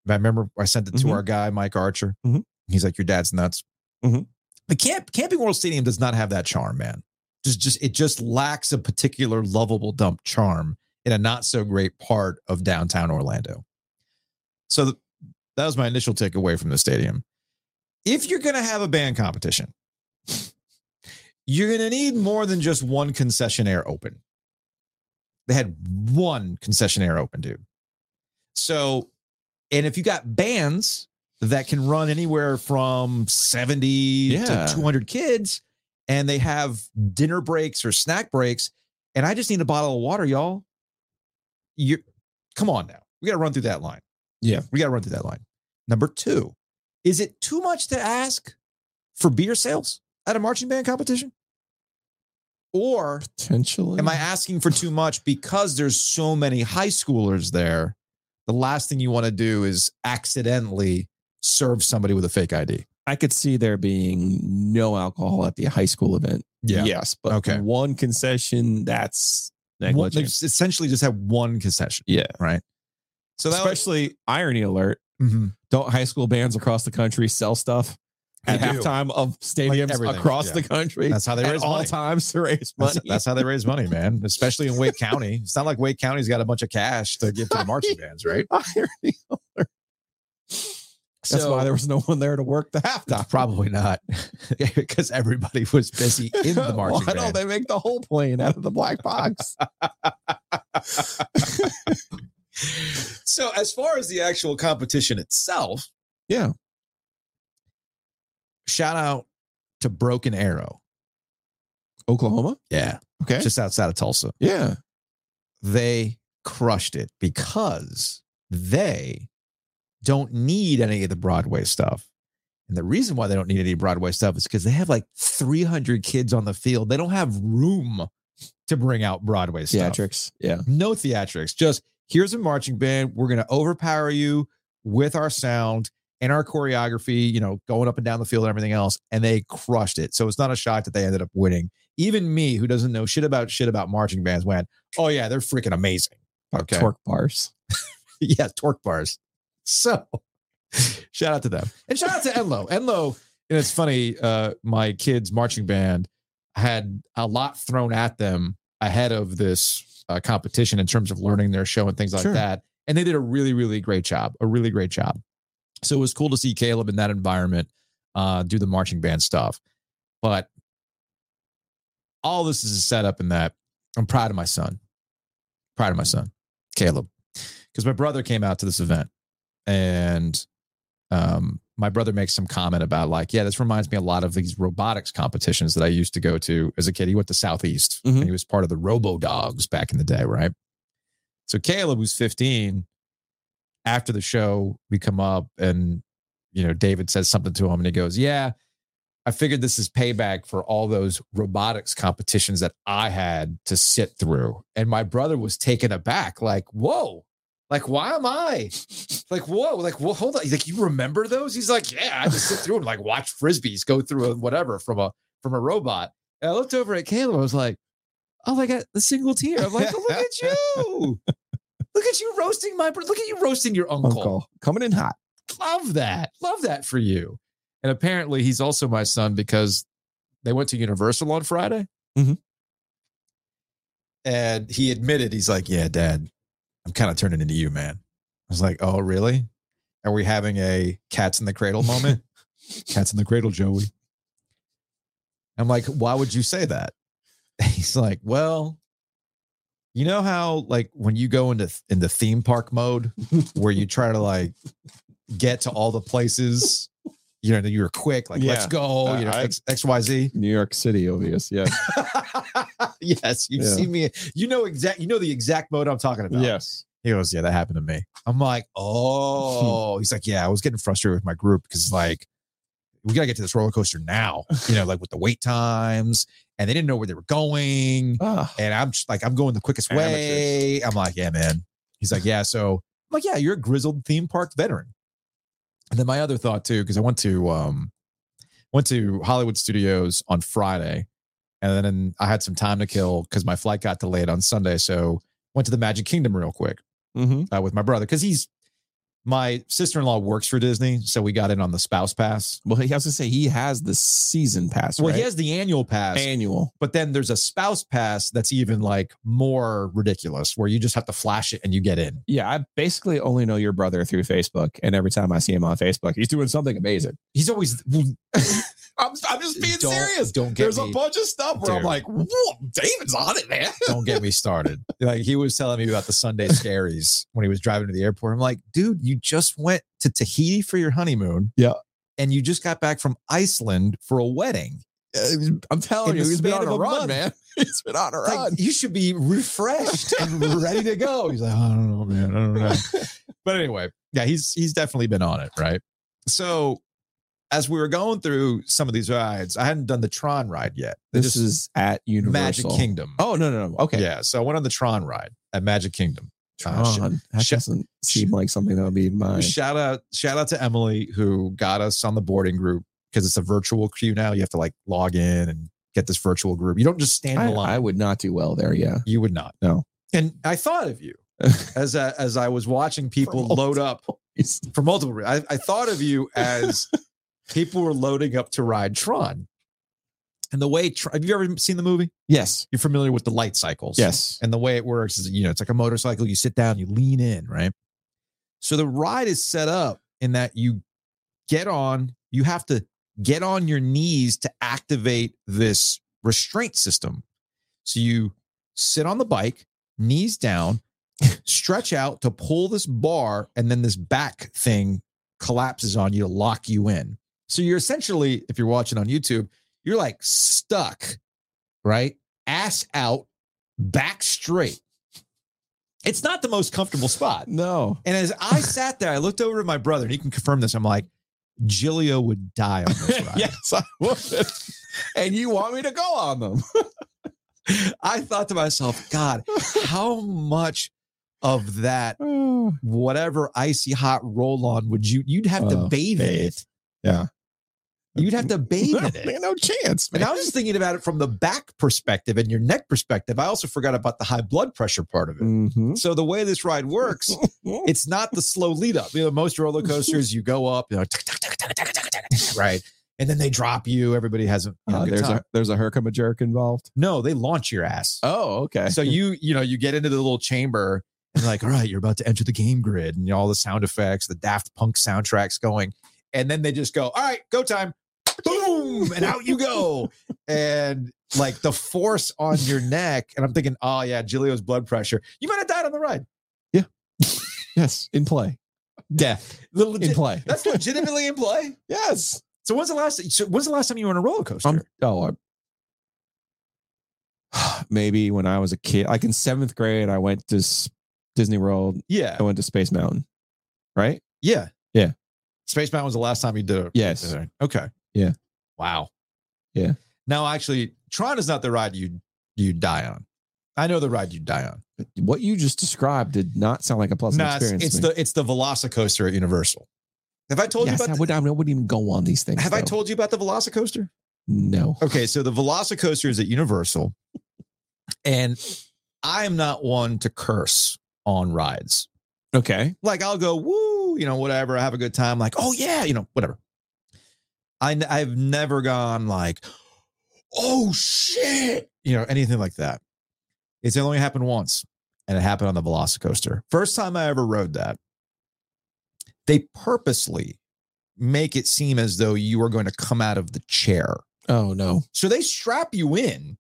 I remember I sent it to Mhm. our guy Mike Archer. Mhm. He's like, "Your dad's nuts." Mhm. The camp Camping World Stadium does not have that charm, man. Just just it just lacks a particular lovable dump charm in a not so great part of downtown Orlando. So the, that was my initial takeaway from the stadium. If you're going to have a band competition, you're going to need more than just one concessionaire open. They had one concessionaire open, dude. So, and if you got bands that can run anywhere from 70 Yeah. to 200 kids and they have dinner breaks or snack breaks, and I just need a bottle of water, y'all. You come on now. We got to run through that line. Yeah. We got to run through that line. Number two, is it too much to ask for beer sales at a marching band competition? Or Potentially. am I asking for too much because there's so many high schoolers there? The last thing you want to do is accidentally serve somebody with a fake ID. I could see there being no alcohol at the high school event. Yeah. Yes, but Okay. one concession that's One- They've essentially just had one concession. yeah. right? So Especially irony alert. Mhm. Don't high school bands across the country sell stuff at They do. halftime of stadiums everything, across yeah. the country? That's how they at raise all money. times to raise money. That's, that's how they raise money, man. Especially in Wake County. It's not like Wake County's got a bunch of cash to give to the marching bands, right? That's So- why there was no one there to work the halftime. Probably not, because everybody was busy in the marching Why don't band. they make the whole plane out of the black box? so, as far as the actual competition itself, Yeah. Shout out to Broken Arrow. Oklahoma? Yeah, Okay. just outside of Tulsa. yeah. They crushed it because they don't need any of the Broadway stuff. And the reason why they don't need any Broadway stuff is because they have like 300 kids on the field. They don't have room to bring out Broadway stuff. Theatrics. Yeah. No theatrics. Just here's a marching band. We're going to overpower you with our sound and our choreography, you know, going up and down the field and everything else. And they crushed it. So it's not a shock that they ended up winning. Even me, who doesn't know shit about shit about marching bands, went, oh, yeah, they're freaking amazing. Okay. Torque bars. yeah, torque bars. So shout out to them. And shout out to Enloe. Enloe, and it's funny, uh, my kids' marching band had a lot thrown at them ahead of this uh, competition in terms of learning their show and things like Sure. that. And they did a really, really great job, a really great job. So it was cool to see Caleb in that environment uh, do the marching band stuff. But all this is a setup in that I'm proud of my son. Proud of my son, Caleb. Because my brother came out to this event and um, my brother makes some comment about like, yeah, this reminds me a lot of these robotics competitions that I used to go to as a kid. He went to Southeast Mhm. and he was part of the Robo Dogs back in the day, right? So Caleb, who's 15, after the show, we come up and you know, David says something to him and he goes, Yeah, I figured this is payback for all those robotics competitions that I had to sit through. And my brother was taken aback, like, whoa, like, why am I? Like, whoa, like, well, hold on. He's like, you remember those? He's like, yeah, I just sit through them, like watch frisbees go through a whatever from a from a robot. And I looked over at Caleb. I was like, oh, they got the single tear. I'm like, look at you. Look at you roasting my look at you roasting your uncle. Uncle. Coming in hot. Love that. Love that for you. And apparently he's also my son because they went to Universal on Friday. Mhm. And he admitted, he's like, Yeah, dad, I'm kind of turning into you, man. I was like, Oh, really? Are we having a cats in the cradle moment? cats in the cradle, Joey. I'm like, why would you say that? He's like, well, you know how like when you go into into theme park mode where you try to like get to all the places, you know, that you're quick, like let's Yeah. go, you know, I- X, XYZ. New York City, obvious. Yeah. yes, you've Yeah. seen me. You know exact. You know the exact mode I'm talking about. yes. He goes, yeah, that happened to me. I'm like, oh. He's like, yeah, I was getting frustrated with my group because like we gotta get to this roller coaster now. You know, like with the wait times, and they didn't know where they were going. Ah, And I'm just like, I'm going the quickest way. I'm like, yeah, man. He's like, yeah. So I'm like, yeah, you're a grizzled theme park veteran. And then my other thought too, because I went to um went to Hollywood Studios on Friday, and then I had some time to kill because my flight got delayed on Sunday. So went to the Magic Kingdom real quick mhm. uh, with my brother because he's my sister-in-law works for Disney, so we got in on the spouse pass. Well, he has to say he has the season pass. Well, right? he has the annual pass, annual. but then there's a spouse pass that's even like more ridiculous where you just have to flash it and you get in. Yeah, I basically only know your brother through Facebook, and every time I see him on Facebook, he's doing something amazing. He's always I'm, I'm just being Don't- serious. don't get There's me- a bunch of stuff where I'm like, Whoa, David's on it, man. don't get me started. Like he was telling me about the Sunday scaries when he was driving to the airport. I'm like, dude, you just went to Tahiti for your honeymoon. Yeah. And you just got back from Iceland for a wedding. I'm telling In you, he's been on a a run, month. man. He's been on a Like, run. you should be refreshed and ready to go. He's like, I don't know, man. I don't know. but anyway, yeah, he's he's definitely been on it, right? So as we were going through some of these rides, I hadn't done the Tron ride yet. They This is at Universal. Magic Kingdom. Oh no, no, no. Okay. Yeah. So I went on the Tron ride at Magic Kingdom. Uh, sh- Tron. that sh- doesn't seem like something that would be mine. shout out, shout out to Emily who got us on the boarding group because it's a virtual queue now. You have to like log in and get this virtual group. You don't just stand in I, the line. I would not do well there. Yeah. you would not. No. And I thought of you as I, as I was watching people load up for multiple. I, I thought of you as people were loading up to ride Tron, and the way have you ever seen the movie? Yes. You're familiar with the light cycles, Yes. And the way it works is, you know, it's like a motorcycle. You sit down, you lean in, right? So the ride is set up in that you get on, you have to get on your knees to activate this restraint system. So you sit on the bike, knees down, stretch out to pull this bar, and then this back thing collapses on you to lock you in. So you're essentially, if you're watching on YouTube, you're like stuck, right? Ass out, back straight. It's not the most comfortable spot. No. And as I sat there, I looked over at my brother, and he can confirm this. I'm like, Giglio would die on this ride. yes, I would. and you want me to go on them? I thought to myself, God, how much of that whatever icy hot roll on would you you'd have to Oh, bathe in bathe. it. Yeah. You'd have to bathe in it. No chance. Man. And I was just thinking about it from the back perspective and your neck perspective. I also forgot about the high blood pressure part of it. Mm-hmm. So the way this ride works, it's not the slow lead up. You know, most roller coasters, you go up, you know, right and then they drop you. Everybody has a uh, there's a there's a herkama jerk involved. No, they launch your ass. Oh, okay. So you you know you get into the little chamber and like, all right, you're about to enter the game grid, and all the sound effects, the Daft Punk soundtracks going, and then they just go, all right, go time, boom, and out you go, and like the force on your neck, and I'm thinking, oh yeah, Giglio's blood pressure, you might have died on the ride. Yeah. yes, in play. Death in play. that's legitimately in play. yes. So when's the last? So when's the last time you were on a roller coaster? I'm, oh, I, maybe when I was a kid, like in seventh grade, I went to Disney World. yeah, I went to Space Mountain. Right? yeah, Yeah. Space Mountain was the last time you did it. Yes. Okay. Yeah. Wow. Yeah. Now, actually, Tron is not the ride you you die on. I know the ride you die on. What you just described did not sound like a pleasant experience. it's me. the it's the Velocicoaster at Universal. Have I told yes, you I about? would, I wouldn't even go on these things. have I told you about the Velocicoaster? No. Okay, so the Velocicoaster is at Universal, and I am not one to curse on rides. Okay. Like I'll go woo, you know, whatever. I have a good time. Like oh yeah, you know, whatever. I I've never gone like, oh shit, you know, anything like that. It's only happened once, and it happened on the Velocicoaster. First time I ever rode that. They purposely make it seem as though you are going to come out of the chair. Oh no. So they strap you in.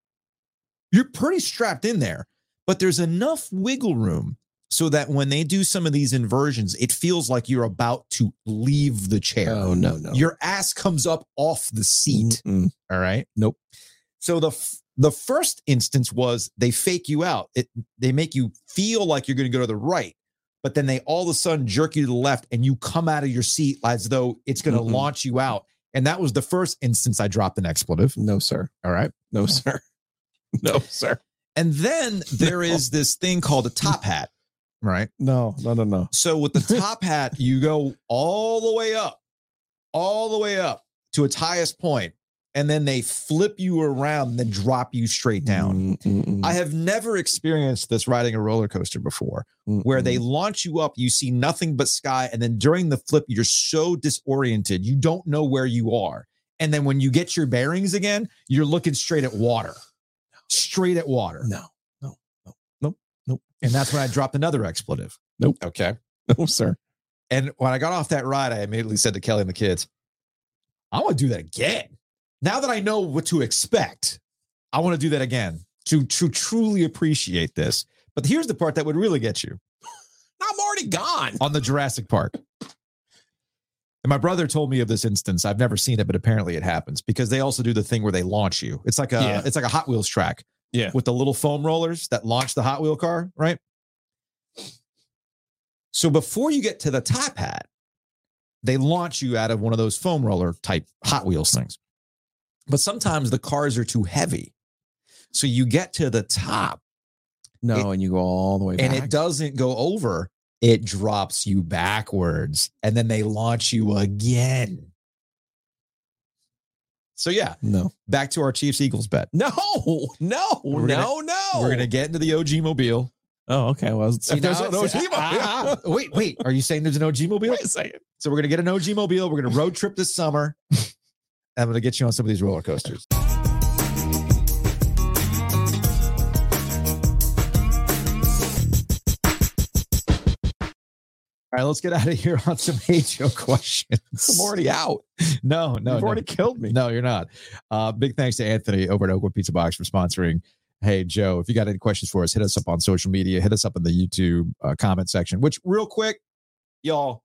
You're pretty strapped in there, but there's enough wiggle room so that when they do some of these inversions, it feels like you're about to leave the chair. Oh no no. Your ass comes up off the seat. Mm-mm. All right. Nope. So the f- the first instance was they fake you out. It they make you feel like you're going to go to the right, but then they all of a sudden jerk you to the left, and you come out of your seat as though it's going to Mm-mm. launch you out. And that was the first instance I dropped an expletive. No sir. All right. No sir. No sir. And then there is this thing called a top hat, right? No no no no. So with the top hat, you go all the way up, all the way up to its highest point, and then they flip you around and then drop you straight down. Mm-mm-mm. I have never experienced this riding a roller coaster before, mm, where they mm. launch you up, you see nothing but sky, and then during the flip, you're so disoriented, you don't know where you are. And then when you get your bearings again, you're looking straight at water, straight at water. no no no nope nope And that's when I dropped another expletive. Nope. Okay. no sir. And when I got off that ride, I immediately said to Kelly and the kids, I want to do that again. Now that I know what to expect, I want to do that again to, to truly appreciate this. But here's the part that would really get you I'm already gone. on the Jurassic Park. And my brother told me of this instance. I've never seen it, but apparently it happens because they also do the thing where they launch you. It's like a Yeah. it's like a Hot Wheels track. Yeah. With the little foam rollers that launch the Hot Wheel car, right? So before you get to the top hat, they launch you out of one of those foam roller type Hot Wheels things. But sometimes the cars are too heavy. So you get to the top No, and you go all the way and it doesn't go over, it drops you backwards and then they launch you again. So, yeah, no. back to our Chiefs Eagles bet. No, no, We're no, no. We're going to get into the OG Mobile. Oh, okay. Well, See, if there's now an it's- OG ah, ah, wait, wait. Are you saying there's an OG mobile? Wait a second. So we're gonna get an OG mobile. We're gonna road trip this summer. I'm gonna get you on some of these roller coasters. All right, let's get out of here on some Joe questions. I'm already out. No, no, You've no. already killed me. No, you're not. Uh, big thanks to Anthony over at Oakwood Pizza Box for sponsoring. Hey, Joe, if you got any questions for us, hit us up on social media, hit us up in the YouTube uh, comment section. Which, real quick, y'all,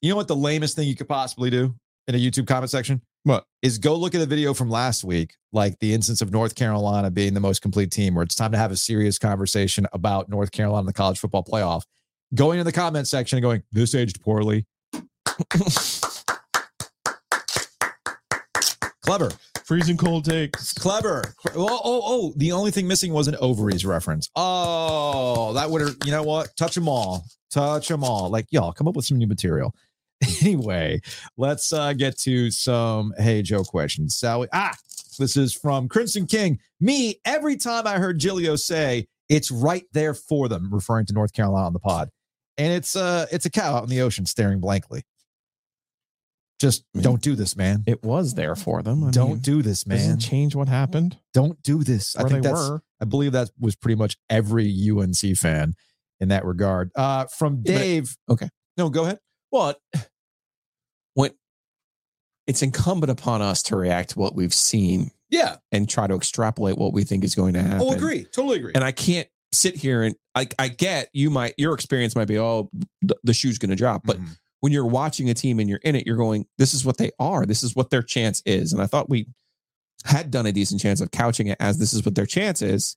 you know what the lamest thing you could possibly do in a YouTube comment section? What? Is go look at the video from last week, like the instance of North Carolina being the most complete team, where it's time to have a serious conversation about North Carolina in the college football playoff. Going in the comment section and going, this aged poorly. Clever. Freezing cold takes. Clever. Oh, oh, oh. The only thing missing was an ovaries reference. Oh, that would have, you know what? Touch them all. Touch them all. Like, y'all, come up with some new material. Anyway, let's uh, get to some Hey Joe questions. Sally, ah, this is from Crimson King. Me, every time I heard Giglio say it's right there for them, referring to North Carolina on the pod. And it's uh it's a cow out in the ocean staring blankly. Just Man. don't do this, man. It was there for them. I don't mean, do this, man. Doesn't change what happened. Don't do this. I Where think they that's were. I believe that was pretty much every UNC fan in that regard. Uh, from Yeah, but- Dave. okay. No, go ahead. Well, when it's incumbent upon us to react to what we've seen Yeah. and try to extrapolate what we think is going to happen. Oh, agree. Totally agree. And I can't sit here and I, I get you might your experience might be oh the, the shoe's going to drop, but Mhm. when you're watching a team and you're in it, you're going this is what they are. This is what their chance is. And I thought we had done a decent chance of couching it as this is what their chance is.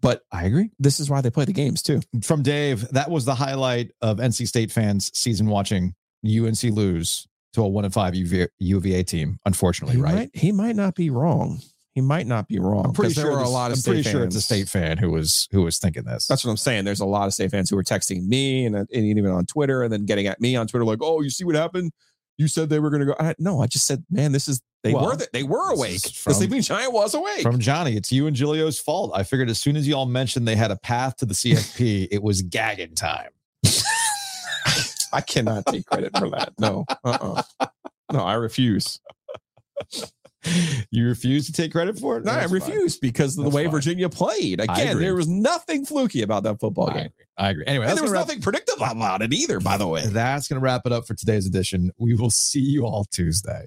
But I agree. this is why they play the games too. From Dave, that was the highlight of NC State fans' season watching UNC lose to a one and five UVA, UVA team. Unfortunately, He right? might he might not be wrong. He might not be wrong. I'm pretty sure there were a lot of I'm pretty sure it's a state fan who was who was thinking this. That's what I'm saying. There's a lot of state fans who were texting me and, and even on Twitter and then getting at me on Twitter like, "Oh, you see what happened? You said they were going to go." I, no, I just said, "Man, this is they Well, were th- they were awake. is the sleeping giant was awake." from Johnny. It's you and Giglio's fault. I figured as soon as y'all mentioned they had a path to the CFP, it was gagging time. I cannot take credit for that. No, uh, uh no, I refuse. You refuse to take credit for it? No, I That's fine. refuse because of the That's way fine. Virginia played. Again, there was nothing fluky about that football I game, agree. I agree. Anyway, and there was nothing predictable about it either. By the way, That's going to wrap it up for today's edition. We will see you all Tuesday.